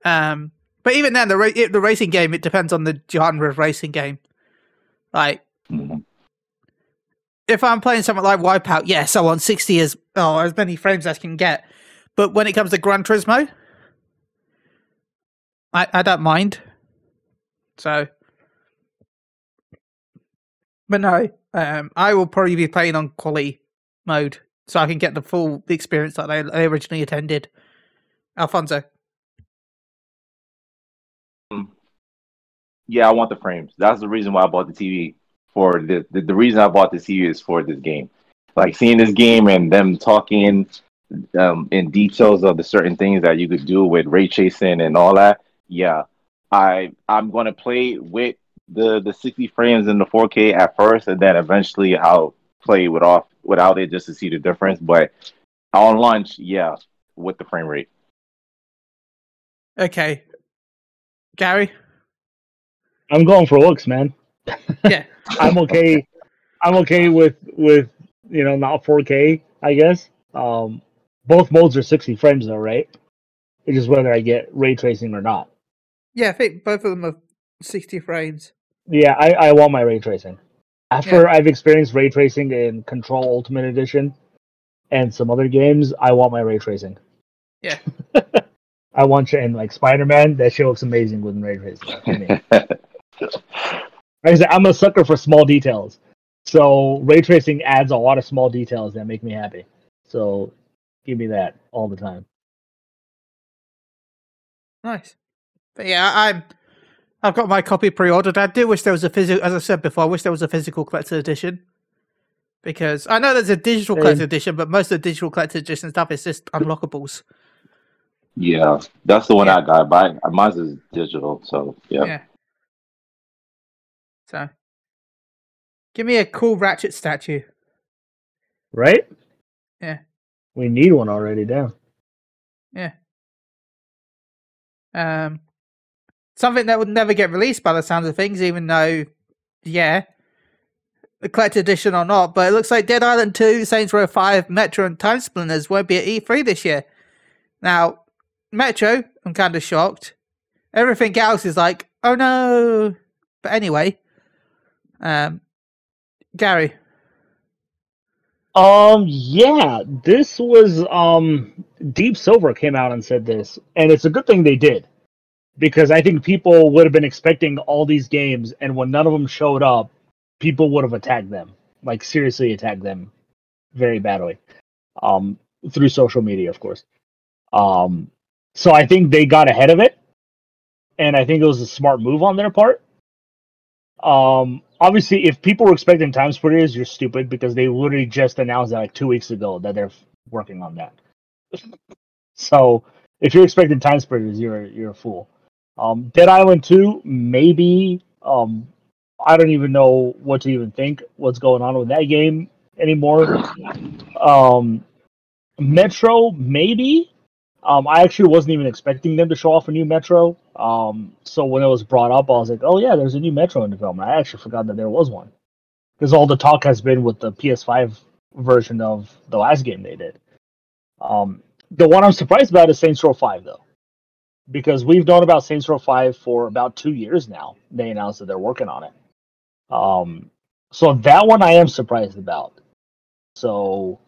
Um, but even then, the ra- the racing game it depends on the genre of racing game. Like hmm if I'm playing something like Wipeout, yes, I want sixty as oh as many frames as I can get. But when it comes to Gran Turismo, I I don't mind. So, but no, um, I will probably be playing on quality mode so I can get the full experience that I, I originally intended. Alfonso, Yeah, I want the frames. That's the reason why I bought the TV. For the, the the reason I bought the TV is for this game. Like seeing this game and them talking um, in details of the certain things that you could do with ray tracing and all that. Yeah, I I'm gonna play with the the 60 frames in the 4K at first, and then eventually I'll play with off without it just to see the difference. But on launch, yeah, with the frame rate. okay, Gary, i'm going for looks man yeah. i'm okay i'm okay with with you know not 4k i guess um both modes are 60 frames though right it's just whether i get ray tracing or not Yeah, I think both of them are 60 frames. Yeah, I, I want my ray tracing. After I've experienced ray tracing in Control Ultimate Edition and some other games, I want my ray tracing. Yeah. *laughs* I want you in like Spider Man. That shit looks amazing with ray tracing. *laughs* to me. Like I said, I'm a sucker for small details. So ray tracing adds a lot of small details that make me happy. So give me that all the time. Nice. But yeah, I- I'm. I've got my copy pre-ordered. I do wish there was a physical, as I said before, I wish there was a physical collector edition. Because I know there's a digital collector collector's edition, but most of the digital collector edition stuff is just unlockables. yeah, that's the one Yeah. I got. But mine is digital, so yeah. Yeah. So, give me a cool Ratchet statue. Right? Yeah. We need one already down. Yeah. Um, something that would never get released by the sounds of things, even though, yeah, the collector's edition or not. But it looks like Dead Island 2, Saints Row 5, Metro, and Time Splitters won't be at E3 this year. Now, Metro, I'm kind of shocked. Everything else is like, oh no. But anyway, um, Gary, Um, yeah, this was um Deep Silver came out and said this, and it's a good thing they did because I think people would have been expecting all these games, and when none of them showed up, people would have attacked them, like seriously attacked them, very badly, um, through social media, of course. Um, so I think they got ahead of it, and I think it was a smart move on their part. Um, obviously, if people were expecting time splitters, you're stupid because they literally just announced that like two weeks ago that they're working on that. so if you're expecting time splitters, you're you're a fool. Um, Dead Island Two, maybe. Um, I don't even know what to even think. What's going on with that game anymore? Um, Metro, maybe. Um, I actually wasn't even expecting them to show off a new Metro. Um, so when it was brought up, I was like, "Oh yeah, there's a new Metro in development." I actually forgot that there was one, because all the talk has been with the PS5 version of the last game they did. Um, the one I'm surprised about is Saints Row 5, though, because we've known about Saints Row 5 for about two years now. They announced that they're working on it. Um, so that one I am surprised about. So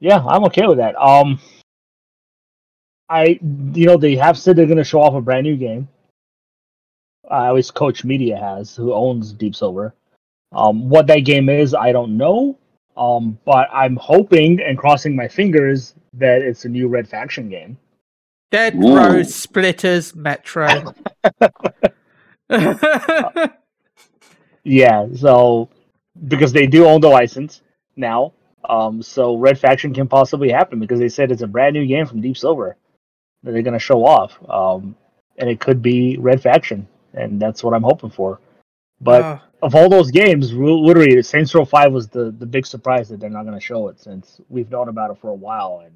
yeah, I'm okay with that. Um, I you know they have said they're going to show off a brand new game. I at least Koch Media has, who owns Deep Silver. Um, what that game is, I don't know. Um, but I'm hoping and crossing my fingers that it's a new Red Faction game. Dead Ooh. Row Splitters Metro. *laughs* Yeah, so because they do own the license now, um, so Red Faction can possibly happen because they said it's a brand new game from Deep Silver that they're going to show off, um, and it could be Red Faction, and that's what I'm hoping for. But Oh, of all those games, literally, Saints Row Five was the the big surprise that they're not going to show it since we've known about it for a while, and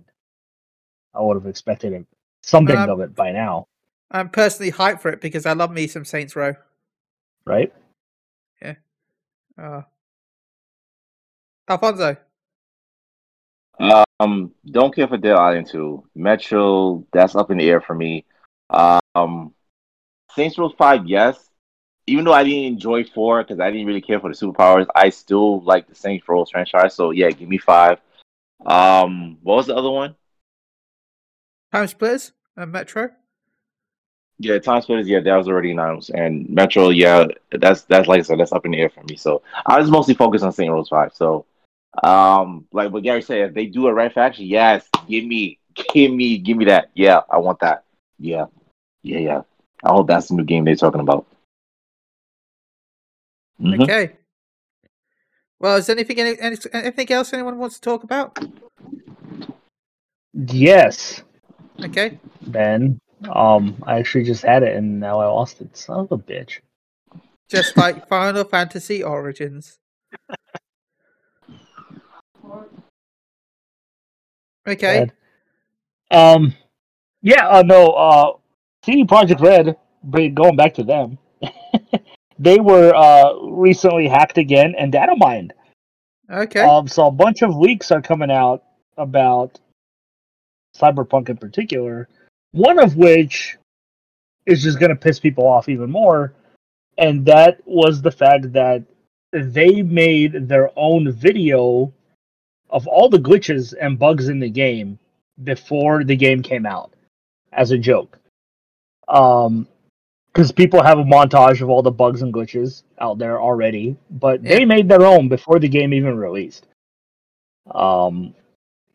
I would have expected something Um, of it by now, I'm personally hyped for it because I love me some Saints Row. right? Yeah. Uh, Alfonso. Um, don't care for Dead Island 2. Metro, that's up in the air for me. Um, Saints Row 5, yes. Even though I didn't enjoy 4 because I didn't really care for the superpowers, I still like the Saints Row franchise. So, yeah, give me 5. Um, what was the other one? Time Splitters and Metro. Yeah, Time Splitters, yeah, that was already announced. And Metro, yeah, that's that's like I said, that's up in the air for me. So I was mostly focused on Saints Row 5. So um like what Gary said, if they do a red faction, yes, give me, give me, give me that. Yeah, I want that. Yeah. Yeah, yeah. I hope that's the new game they're talking about. Mhm. Okay. Well, is anything any, any- anything else anyone wants to talk about? Yes, Okay. Ben. Um, I actually just had it and now I lost it. Son of a bitch. Just like Final Fantasy Origins. *laughs* Okay. Bad. Um, yeah, uh, no, uh, CD Projekt Red, but going back to them, *laughs* they were uh, recently hacked again and data mined. Okay. Um, so a bunch of leaks are coming out about Cyberpunk in particular. One of which is just going to piss people off even more, and that was the fact that they made their own video of all the glitches and bugs in the game before the game came out as a joke. Um, because people have a montage of all the bugs and glitches out there already, but Yeah. they made their own before the game even released. Um,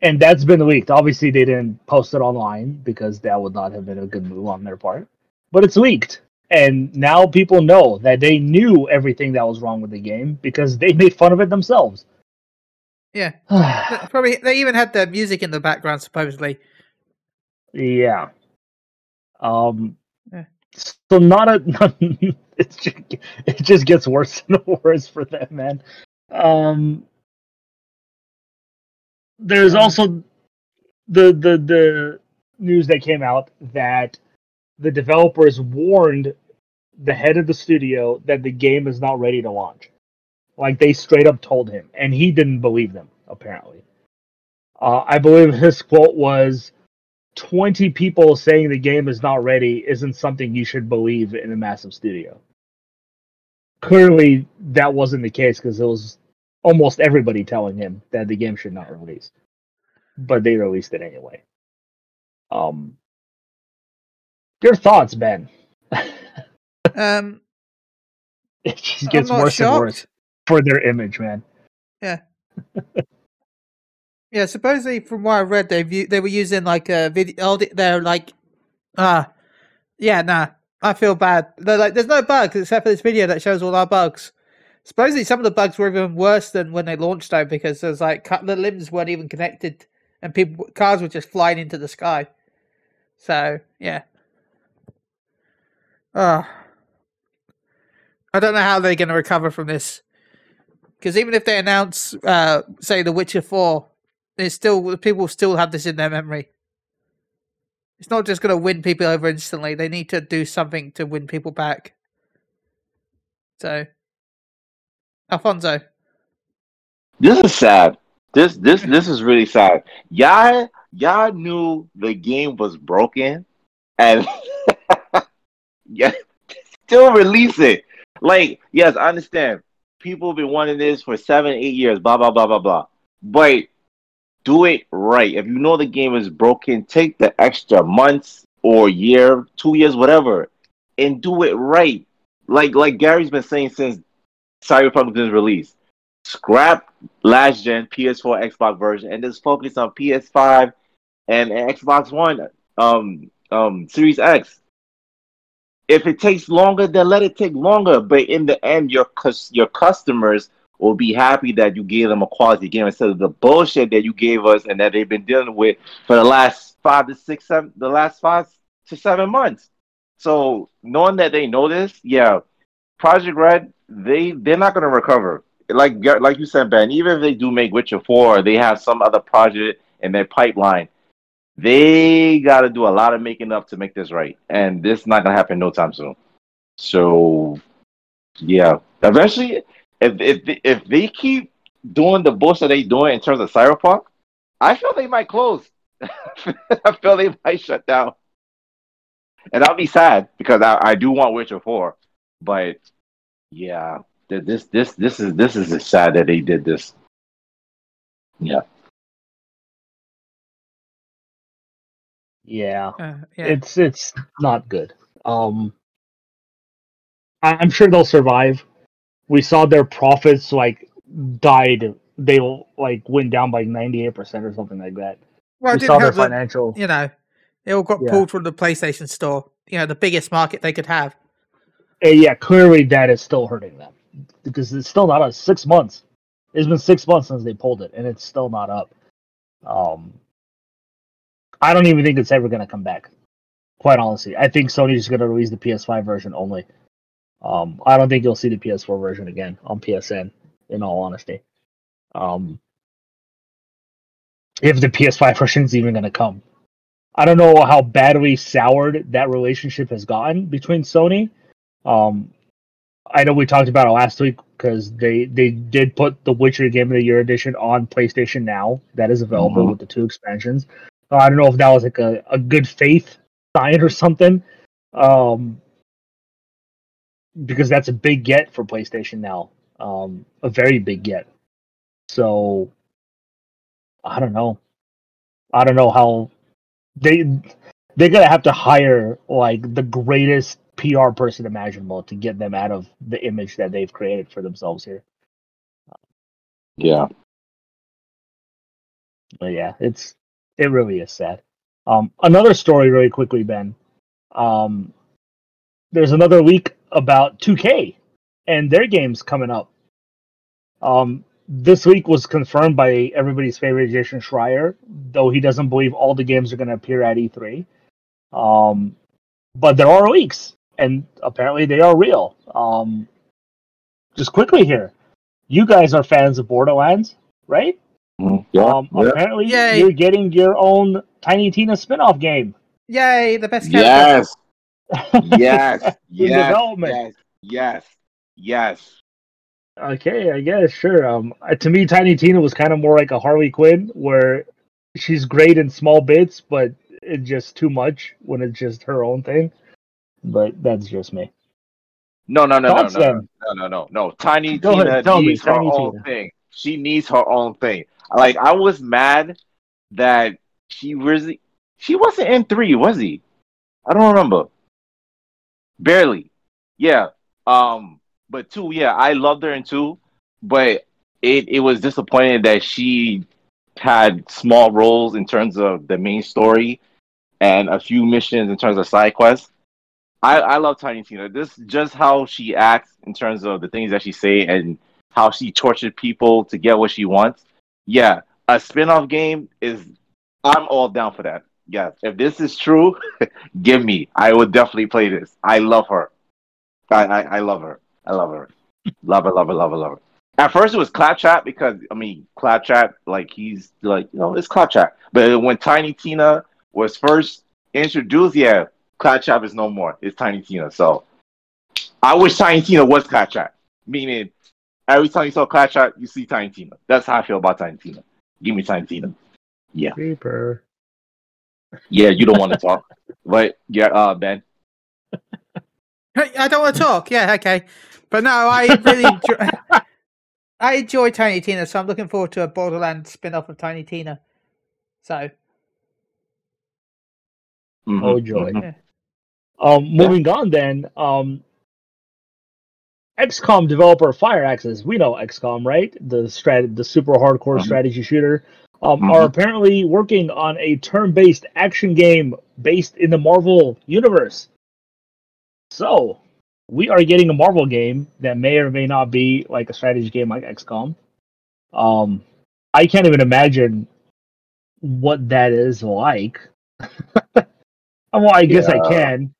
and that's been leaked. Obviously, they didn't post it online because that would not have been a good move on their part. But it's leaked, and now people know that they knew everything that was wrong with the game because they made fun of it themselves. Yeah. *sighs* Probably they even had the music in the background supposedly. Yeah. Um. Yeah. So not a. *laughs* Not, it's just, it just gets worse and *laughs* worse for them, man. Um. There's Um, also the the the news that came out that the developers warned the head of the studio that the game is not ready to launch. Like they straight up told him, and he didn't believe them. Apparently, uh, I believe *laughs* his quote was, 20 people saying the game is not ready isn't something you should believe in a massive studio. Clearly, that wasn't the case because it was almost everybody telling him that the game should not release. But they released it anyway. Um, your thoughts, Ben? *laughs* Um, It just gets worse and worse shocked. For their image, man. Yeah, *laughs* yeah. supposedly from what I read, they they were using like a video. They're like, ah, yeah, nah. I feel bad. They're like, there's no bugs except for this video that shows all our bugs. Supposedly, some of the bugs were even worse than when they launched though, because there's like the limbs weren't even connected, and people cars were just flying into the sky. So yeah. Oh. I don't know how they're going to recover from this, because even if they announce, uh, say, The Witcher Four, it's still people still have this in their memory. It's not just going to win people over instantly. They need to do something to win people back. So, Alfonso. This is sad. This this *laughs* this is really sad. Y'all y'all knew the game was broken, and *laughs* yeah, still release it. Like, yes, I understand. People have been wanting this for seven, eight years. Blah blah blah blah blah. But do it right. If you know the game is broken, take the extra months or year, two years, whatever, and do it right. Like like Gary's been saying since Cyberpunk was released. Scrap last gen PS4, Xbox version, and just focus on PS5 and, and Xbox One, um, um, Series X. If it takes longer, then let it take longer. But in the end, your your customers will be happy that you gave them a quality game instead of the bullshit that you gave us and that they've been dealing with for the last five to six, seven, the last five to seven months. So knowing that they know this, yeah, Projekt Red, they they're not gonna recover. Like like you said, Ben. Even if they do make Witcher Four, they have some other project in their pipeline. They got to do a lot of making up to make this right, and this is not gonna happen no time soon. So, yeah, eventually if if if they keep doing the bullshit they doing in terms of Cyberpunk, I feel they might close. *laughs* I feel they might shut down, and I'll be sad because I, I do want Witcher Four, but yeah, this this this is this is sad that they did this. Yeah. Yeah. Uh, yeah. It's it's not good. Um I'm sure they'll survive we saw their profits like died. They like went down by ninety eight percent or something like that. Well, we saw their financial. you know, it all got yeah. pulled from the PlayStation Store. You know, the biggest market they could have. And uh, yeah, clearly that is still hurting them because it's still not up. Six months. It's been six months since they pulled it, and it's still not up. Um, I don't even think it's ever going to come back. Quite honestly, I think Sony's just going to release the PS5 version only. Um, I don't think you'll see the PS4 version again on PSN. In all honesty, um, if the PS5 *laughs* version is even going to come, I don't know how badly soured that relationship has gotten between Sony. Um, I know we talked about it last week because they they did put the Witcher Game of the Year edition on PlayStation Now. That is available mm-hmm. with the two expansions. Uh, I don't know if that was like a, a good faith sign or something. Um, because that's a big get for PlayStation now. Um, a very big get. So I don't know. I don't know how they they're gonna have to hire like the greatest PR person imaginable to get them out of the image that they've created for themselves here. Yeah. But yeah, it's it really is sad. Um, another story, really quickly, Ben. Um, there's another leak about 2K and their games coming up. Um, this week was confirmed by everybody's favorite Jason Schreier, though he doesn't believe all the games are going to appear at E3. Um, but there are leaks, and apparently they are real. Um, just quickly here, you guys are fans of Borderlands, right? Mm-hmm. Yeah, um, yeah. Apparently, Yay. you're getting your own Tiny Tina spin-off game. Yay! The best. Yes. *laughs* yes. yes. Yes. Yes. Yes. Okay, I guess sure. Um, uh, to me, Tiny Tina was kind of more like a Harley Quinn, where she's great in small bits, but it's just too much when it's just her own thing. But that's just me. No, no, no, Thoughts, no, no, no, no, no, no. Tiny Go Tina ahead, needs me, her Tiny own Tina. thing. She needs her own thing. Like I was mad that she was she wasn't in three, was he? I don't remember. Barely. Yeah. Um, but two, yeah, I loved her in two, but it, it was disappointing that she had small roles in terms of the main story and a few missions in terms of side quests. I, I love Tiny Tina. This just how she acts in terms of the things that she say and how she tortured people to get what she wants. Yeah, a spin-off game is I'm all down for that. Yes, if this is true, *laughs* give me. I would definitely play this. I love her. I, I, I love her. I love her. love her, love her, love her, love her. At first, it was Claptrap because I mean, Claptrap, like he's like you know, it's Claptrap. But when Tiny Tina was first introduced, yeah, Claptrap is no more. It's Tiny Tina. So I wish Tiny Tina was Claptrap. Meaning, every time you saw Clash Claptrap, you see Tiny Tina. That's how I feel about Tiny Tina. Give me Tiny Tina. Yeah. Creeper. Yeah, you don't want to talk, but yeah, uh, Ben. I don't want to talk. Yeah, okay. But no, I really enjoy, *laughs* I enjoy Tiny Tina, so I'm looking forward to a Borderlands spin off of Tiny Tina. So, Mhm, Oh, joy. mhm. yeah. Um, moving on then. Um, XCOM developer Firaxis, we know XCOM, right? The strat, the super hardcore Mhm. strategy shooter, um, Mhm. are apparently working on a turn-based action game based in the Marvel universe. So, we are getting a Marvel game that may or may not be like a strategy game like XCOM. Um, I can't even imagine what that is like. *laughs* well, I guess I can.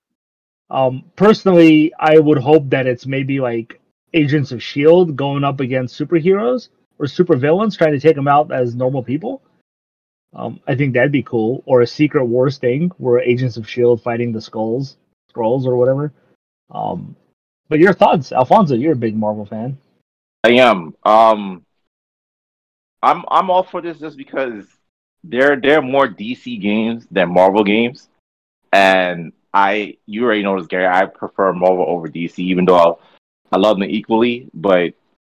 Um, personally, I would hope that it's maybe like Agents of Shield going up against superheroes or supervillains trying to take them out as normal people. Um, I think that'd be cool. Or a Secret Wars thing where Agents of Shield fighting the Skulls, Scrolls, or whatever. Um, but your thoughts, Alfonso? You're a big Marvel fan. I am. Um, I'm I'm all for this just because there there are more DC games than Marvel games, and I you already know this, Gary. I prefer Marvel over DC, even though I, I love them equally. But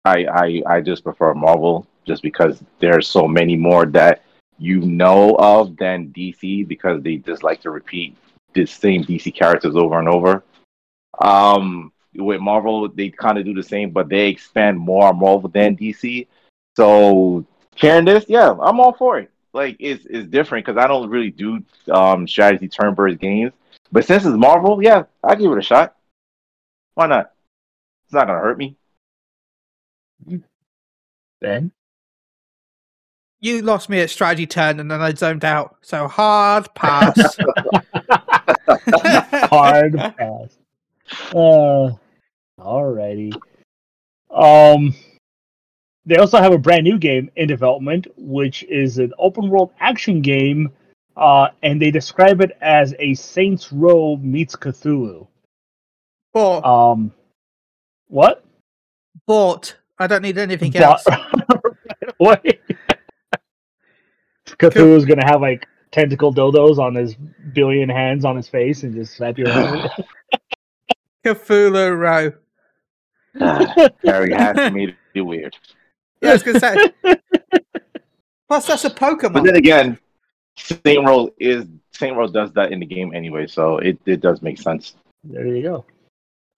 I, I I just prefer Marvel just because there's so many more that you know of than DC because they just like to repeat the same DC characters over and over. Um, with Marvel, they kind of do the same, but they expand more Marvel than DC. So, sharing this, yeah, I'm all for it. Like, it's it's different because I don't really do um strategy turn-based games, but since it's Marvel, yeah, I'll give it a shot. Why not? It's not gonna hurt me. Ben? You lost me at strategy turn and then I zoned out. So hard pass. *laughs* *laughs* Hard pass. Uh, alrighty. Um, they also have a brand new game in development, which is an open world action game, uh, and they describe it as a Saints Row meets Cthulhu. Bought. Um, what? Bought. I don't need anything Bought- else. *laughs* right away. Cthulhu's gonna have like tentacle dildos on his billion hands on his face and just slap your hand. *laughs* Cthulhu Row. Harry has *laughs* made it be weird. Yeah, I was going to say. Plus, that's a Pokemon. But Pokemon. then again, Saint Row is Saint Row does that in the game anyway, so it, it does make sense. There you go.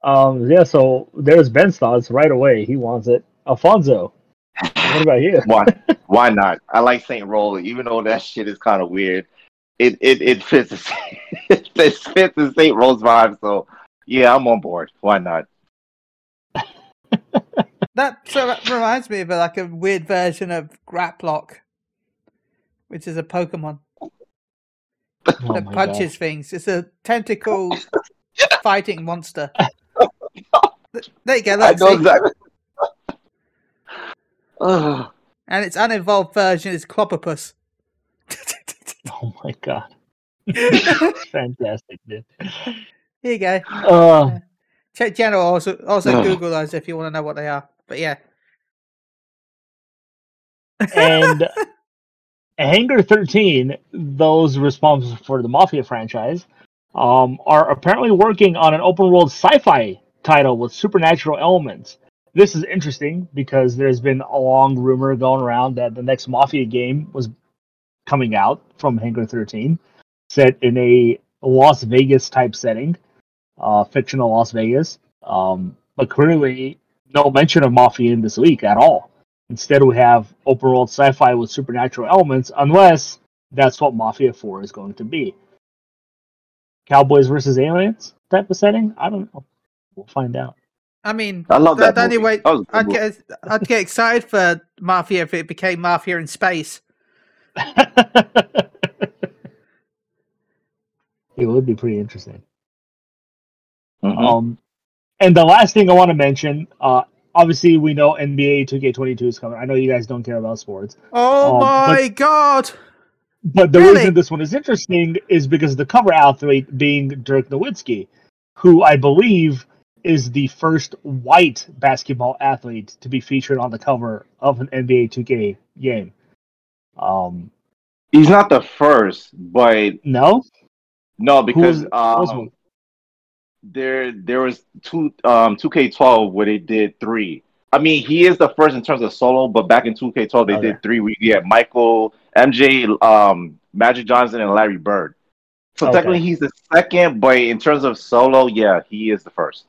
Um, yeah, so there's Ben's thoughts right away. He wants it. Alfonso, what about you? Why? *laughs* Why not? I like Saint Row, even though that shit is kind of weird. It it it fits the *laughs* it fits the Saints Row vibe. So yeah, I'm on board. Why not? That so that reminds me of like a weird version of Grapploct, which is a Pokemon Oh that my God. punches things. It's a tentacle *laughs* fighting monster. *laughs* There you go. I Look, know exactly. *laughs* And its uninvolved version is Clobbopus. Oh my god. Fantastic, dude. Here you go. Uh, Check general. Also, also Ugh. Google those if you want to know what they are. But yeah. and Hangar 13, those responsible for the Mafia franchise, um, are apparently working on an open world sci fi title with supernatural elements. This is interesting because there's been a long rumor going around that the next Mafia game was coming out from Hangar 13, set in a Las Vegas type setting, uh, fictional Las Vegas. Um, but clearly, no mention of Mafia in this week at all. Instead, we have open world sci fi with supernatural elements, unless that's what Mafia 4 is going to be. Cowboys versus aliens? type of setting. I don't know. We'll find out. I mean, I love the, that. the only movie. way That was I'd get I'd get excited for Mafia if it became Mafia in space. *laughs* it would be pretty interesting. Mhm. Um, and the last thing I want to mention, uh, obviously we know NBA 2K22 is coming. I know you guys don't care about sports, Oh Um, my god! but the Really? reason this one is interesting is because the cover athlete being Dirk Nowitzki, who I believe is the first white basketball athlete to be featured on the cover of an NBA 2K game. Um, He's not the first, but no, no, because Who's- um, one? There there was two um 2K12 where they did three. I mean, he is the first in terms of solo, but back in 2K12 they Okay. did three. We had Michael, MJ, um, Magic Johnson, and Larry Bird. So Okay. technically he's the second, but in terms of solo, yeah, he is the first.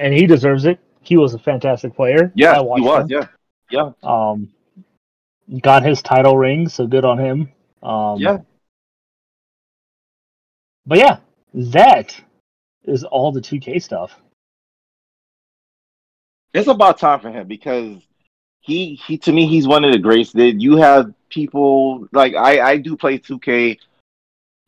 and he deserves it. He was a fantastic player. Yeah, he was. him. Yeah, Um, got his title ring, so good on him. Um, yeah. But yeah, that is all the 2K stuff. It's about time for him because he he to me he's one of the greats. That you have people like I I do play 2K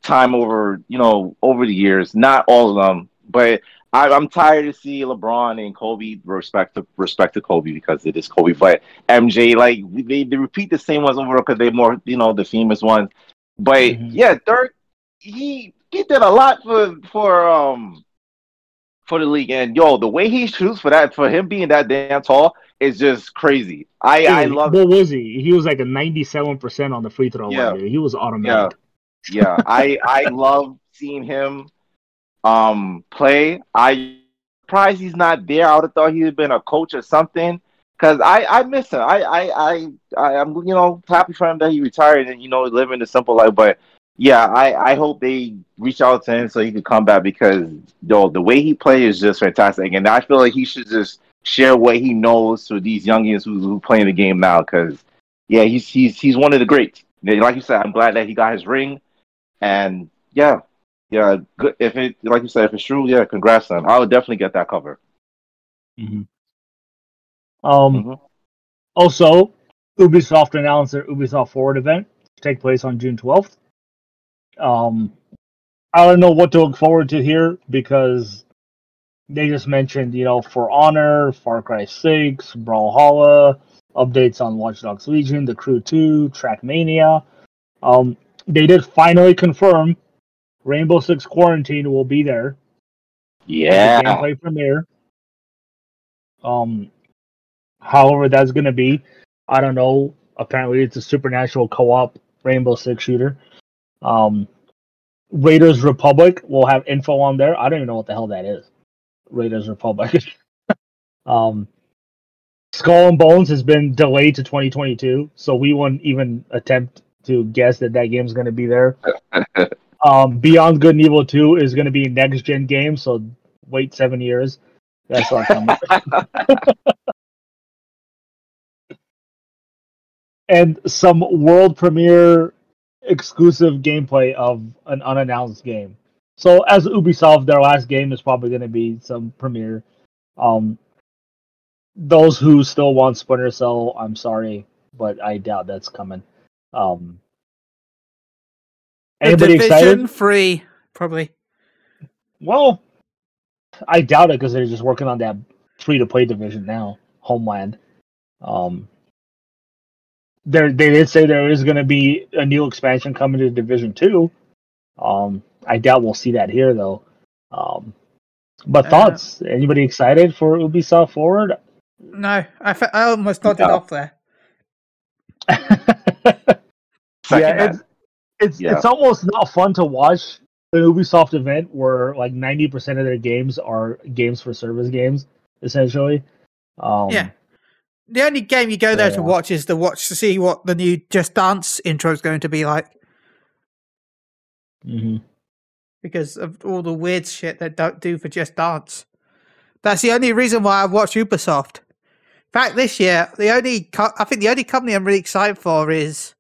time over you know over the years, not all of them, but I, I'm tired to see LeBron and Kobe respect to respect to Kobe because it is Kobe, but MJ like they, they repeat the same ones over because they're more you know the famous ones. But Mhm. yeah, Dirk he he did a lot for for um for the league, and yo, the way he shoots for that for him being that damn tall is just crazy. I I love What was he? He was like a 97% on the free throw Yeah. line. Dude. He was automatic. yeah yeah. *laughs* i i love seeing him um play i surprised he's not there i would have thought he'd have been a coach or something because i i miss him I, I i i i'm you know happy for him that he retired and you know living a simple life but yeah i i hope they reach out to him so he can come back because yo the way he plays is just fantastic and i feel like he should just share what he knows to these youngins who, who playing the game now because yeah he's he's he's one of the greats like you said i'm glad that he got his ring and yeah, yeah, good. If it, like you said, if it's true, yeah, congrats to him. I would definitely get that cover. Mhm. Um, Mhm. Also, Ubisoft announced their Ubisoft Forward event to take place on June 12th. Um, I don't know what to look forward to here because they just mentioned, you know, For Honor, Far Cry 6, Brawlhalla, updates on Watch Dogs Legion, The Crew 2, Trackmania. Um, they did finally confirm Rainbow Six Quarantine will be there the Yeah, gameplay premiere. Um, however that's gonna be, I don't know. Apparently, it's a supernatural co-op Rainbow Six shooter. Um, Raiders Republic will have info on there. I don't even know what the hell that is. Raiders Republic. *laughs* um, Skull and Bones has been delayed to 2022, so we won't even attempt to guess that that game's going to be there. *laughs* um, Beyond Good and Evil 2 is going to be a next gen game, so wait seven years. That's not coming. *laughs* and some world premiere exclusive gameplay of an unannounced game. So as Ubisoft, their last game is probably going to be some premiere. Um, those who still want Splinter Cell, I'm sorry, but I doubt that's coming. Um, anybody Division excited? Three, probably. Well, I doubt it because they're just working on that free to play division now, Homeland. Um, there they did say there is going to be a new expansion coming to Division Two. Um, I doubt we'll see that here though. Um, but Uh, thoughts? Anybody excited for Ubisoft Forward? No, I, fe- I almost nodded No. off there. *laughs* Yeah, it's it's Yeah. it's almost not fun to watch an Ubisoft event where like ninety percent of their games are games for service games, essentially. Um, Yeah. The only game you go there Yeah. to watch is to watch to see what the new Just Dance intro is going to be like mhm. because of all the weird shit they don't do for Just Dance. That's the only reason why I watch Ubisoft. In fact, this year the only co- I think the only company I'm really excited for is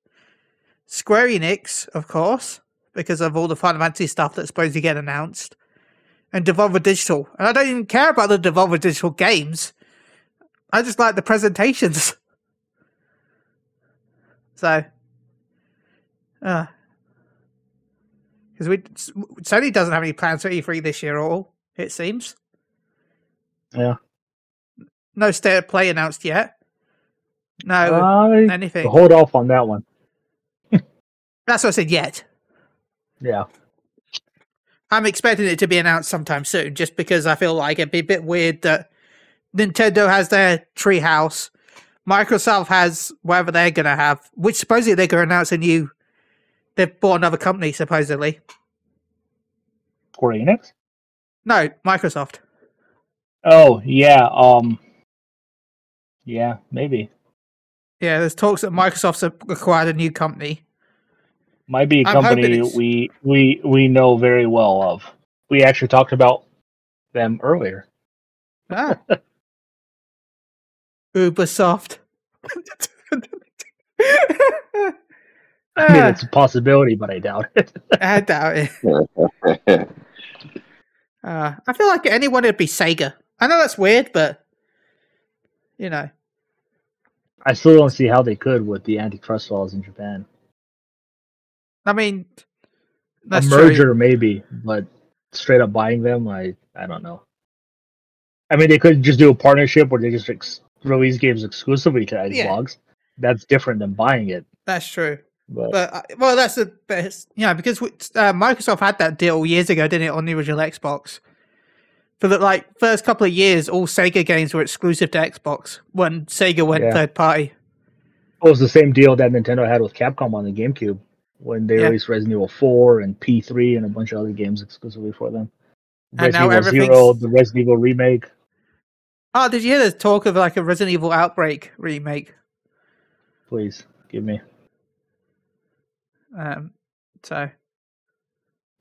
Square Enix, of course, because of all the Final Fantasy stuff that's supposed to get announced, and Devolver Digital, and I don't even care about the Devolver Digital games. I just like the presentations. *laughs* So, uh, because we Sony doesn't have any plans for E3 this year at all. It seems. Yeah. No state of play announced yet. No I anything. hold off on that one. *laughs* That's what I said. Yet. Yeah. I'm expecting it to be announced sometime soon, just because I feel like it'd be a bit weird that Nintendo has their treehouse, Microsoft has whatever they're gonna have, which supposedly they're gonna announce a new. They've bought another company supposedly. Square Enix. No, Microsoft. Oh yeah. Um. Yeah, maybe. Yeah, there's talks that Microsoft's acquired a new company. Might be a I'm company we we we know very well of. We actually talked about them earlier. Ah. *laughs* Ubisoft. *laughs* I mean, Ah, it's a possibility, but I doubt it. I doubt it. *laughs* Uh, I feel like anyone would be Sega. I know that's weird, but you know, I still don't see how they could with the antitrust laws in Japan. I mean, that's a true. merger, maybe, but straight up buying them, I I don't know. I mean, they could just do a partnership where they just ex- release games exclusively to Yeah. Xbox. That's different than buying it. That's true. But, But uh, well, that's the best. Yeah, because we- uh, Microsoft had that deal years ago, didn't it, on the original Xbox? For the like first couple of years, all Sega games were exclusive to Xbox when Sega went Yeah. third party. it was the same deal that Nintendo had with Capcom on the GameCube when they Yeah. released Resident Evil 4 and P3 and a bunch of other games exclusively for them. And now Resident Evil Zero, the Resident Evil remake. Oh, did you hear the talk of like a Resident Evil Outbreak remake? Please give me. Um, so,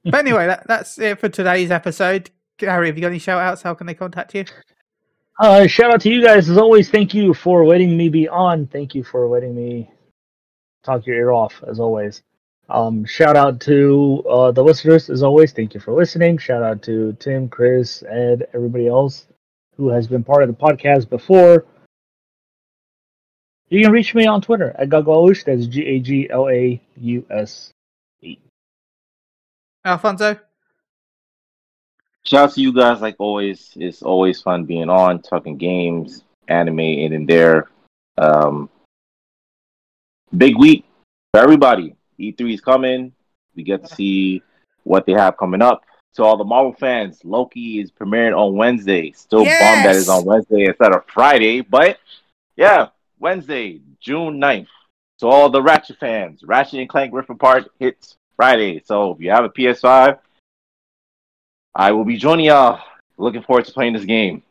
but anyway, that, that's it for today's episode. Gary, have you got any shout outs? How can they contact you? Uh, shout out to you guys as always. Thank you for letting me be on. Thank you for letting me talk your ear off as always. Um, shout out to uh, the listeners as always. Thank you for listening. Shout out to Tim, Chris, Ed, everybody else who has been part of the podcast before. You can reach me on Twitter at Gaglaus. That's G A G L A U S. Alfonso? Shout out to you guys, like always. It's always fun being on, talking games, anime, and in there. Um, big week for everybody. E3 is coming. We get to see what they have coming up. To all the Marvel fans, Loki is premiering on Wednesday. Still bummed that it's on Wednesday instead of Friday, but yeah, Wednesday, June 9th. To all the Ratchet fans, Ratchet and Clank Rift Apart hits Friday. So if you have a PS5, I will be joining y'all. Looking forward to playing this game.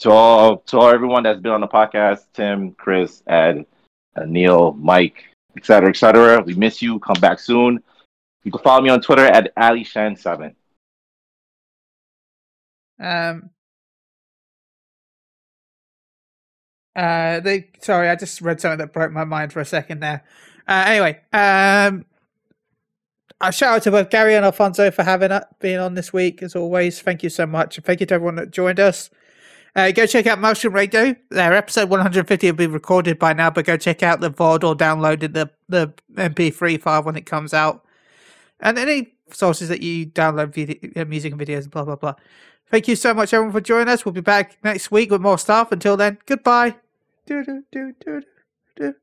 To all, to all everyone that's been on the podcast, Tim, Chris, Ed, uh, Neil, Mike, etc., etc. We miss you. Come back soon. You can follow me on Twitter at AliShan7. Um, uh, they sorry, I just read something that broke my mind for a second there. Uh, anyway, um, a shout out to both Gary and Alfonso for having uh, being on this week as always. Thank you so much, and thank you to everyone that joined us. Uh, go check out Motion Radio. Their episode 150 will be recorded by now, but go check out the VOD or download the the MP3 file when it comes out, and any sources that you download video, uh, music and videos, blah blah blah. Thank you so much, everyone, for joining us. We'll be back next week with more stuff. Until then, goodbye. Do, do, do, do, do.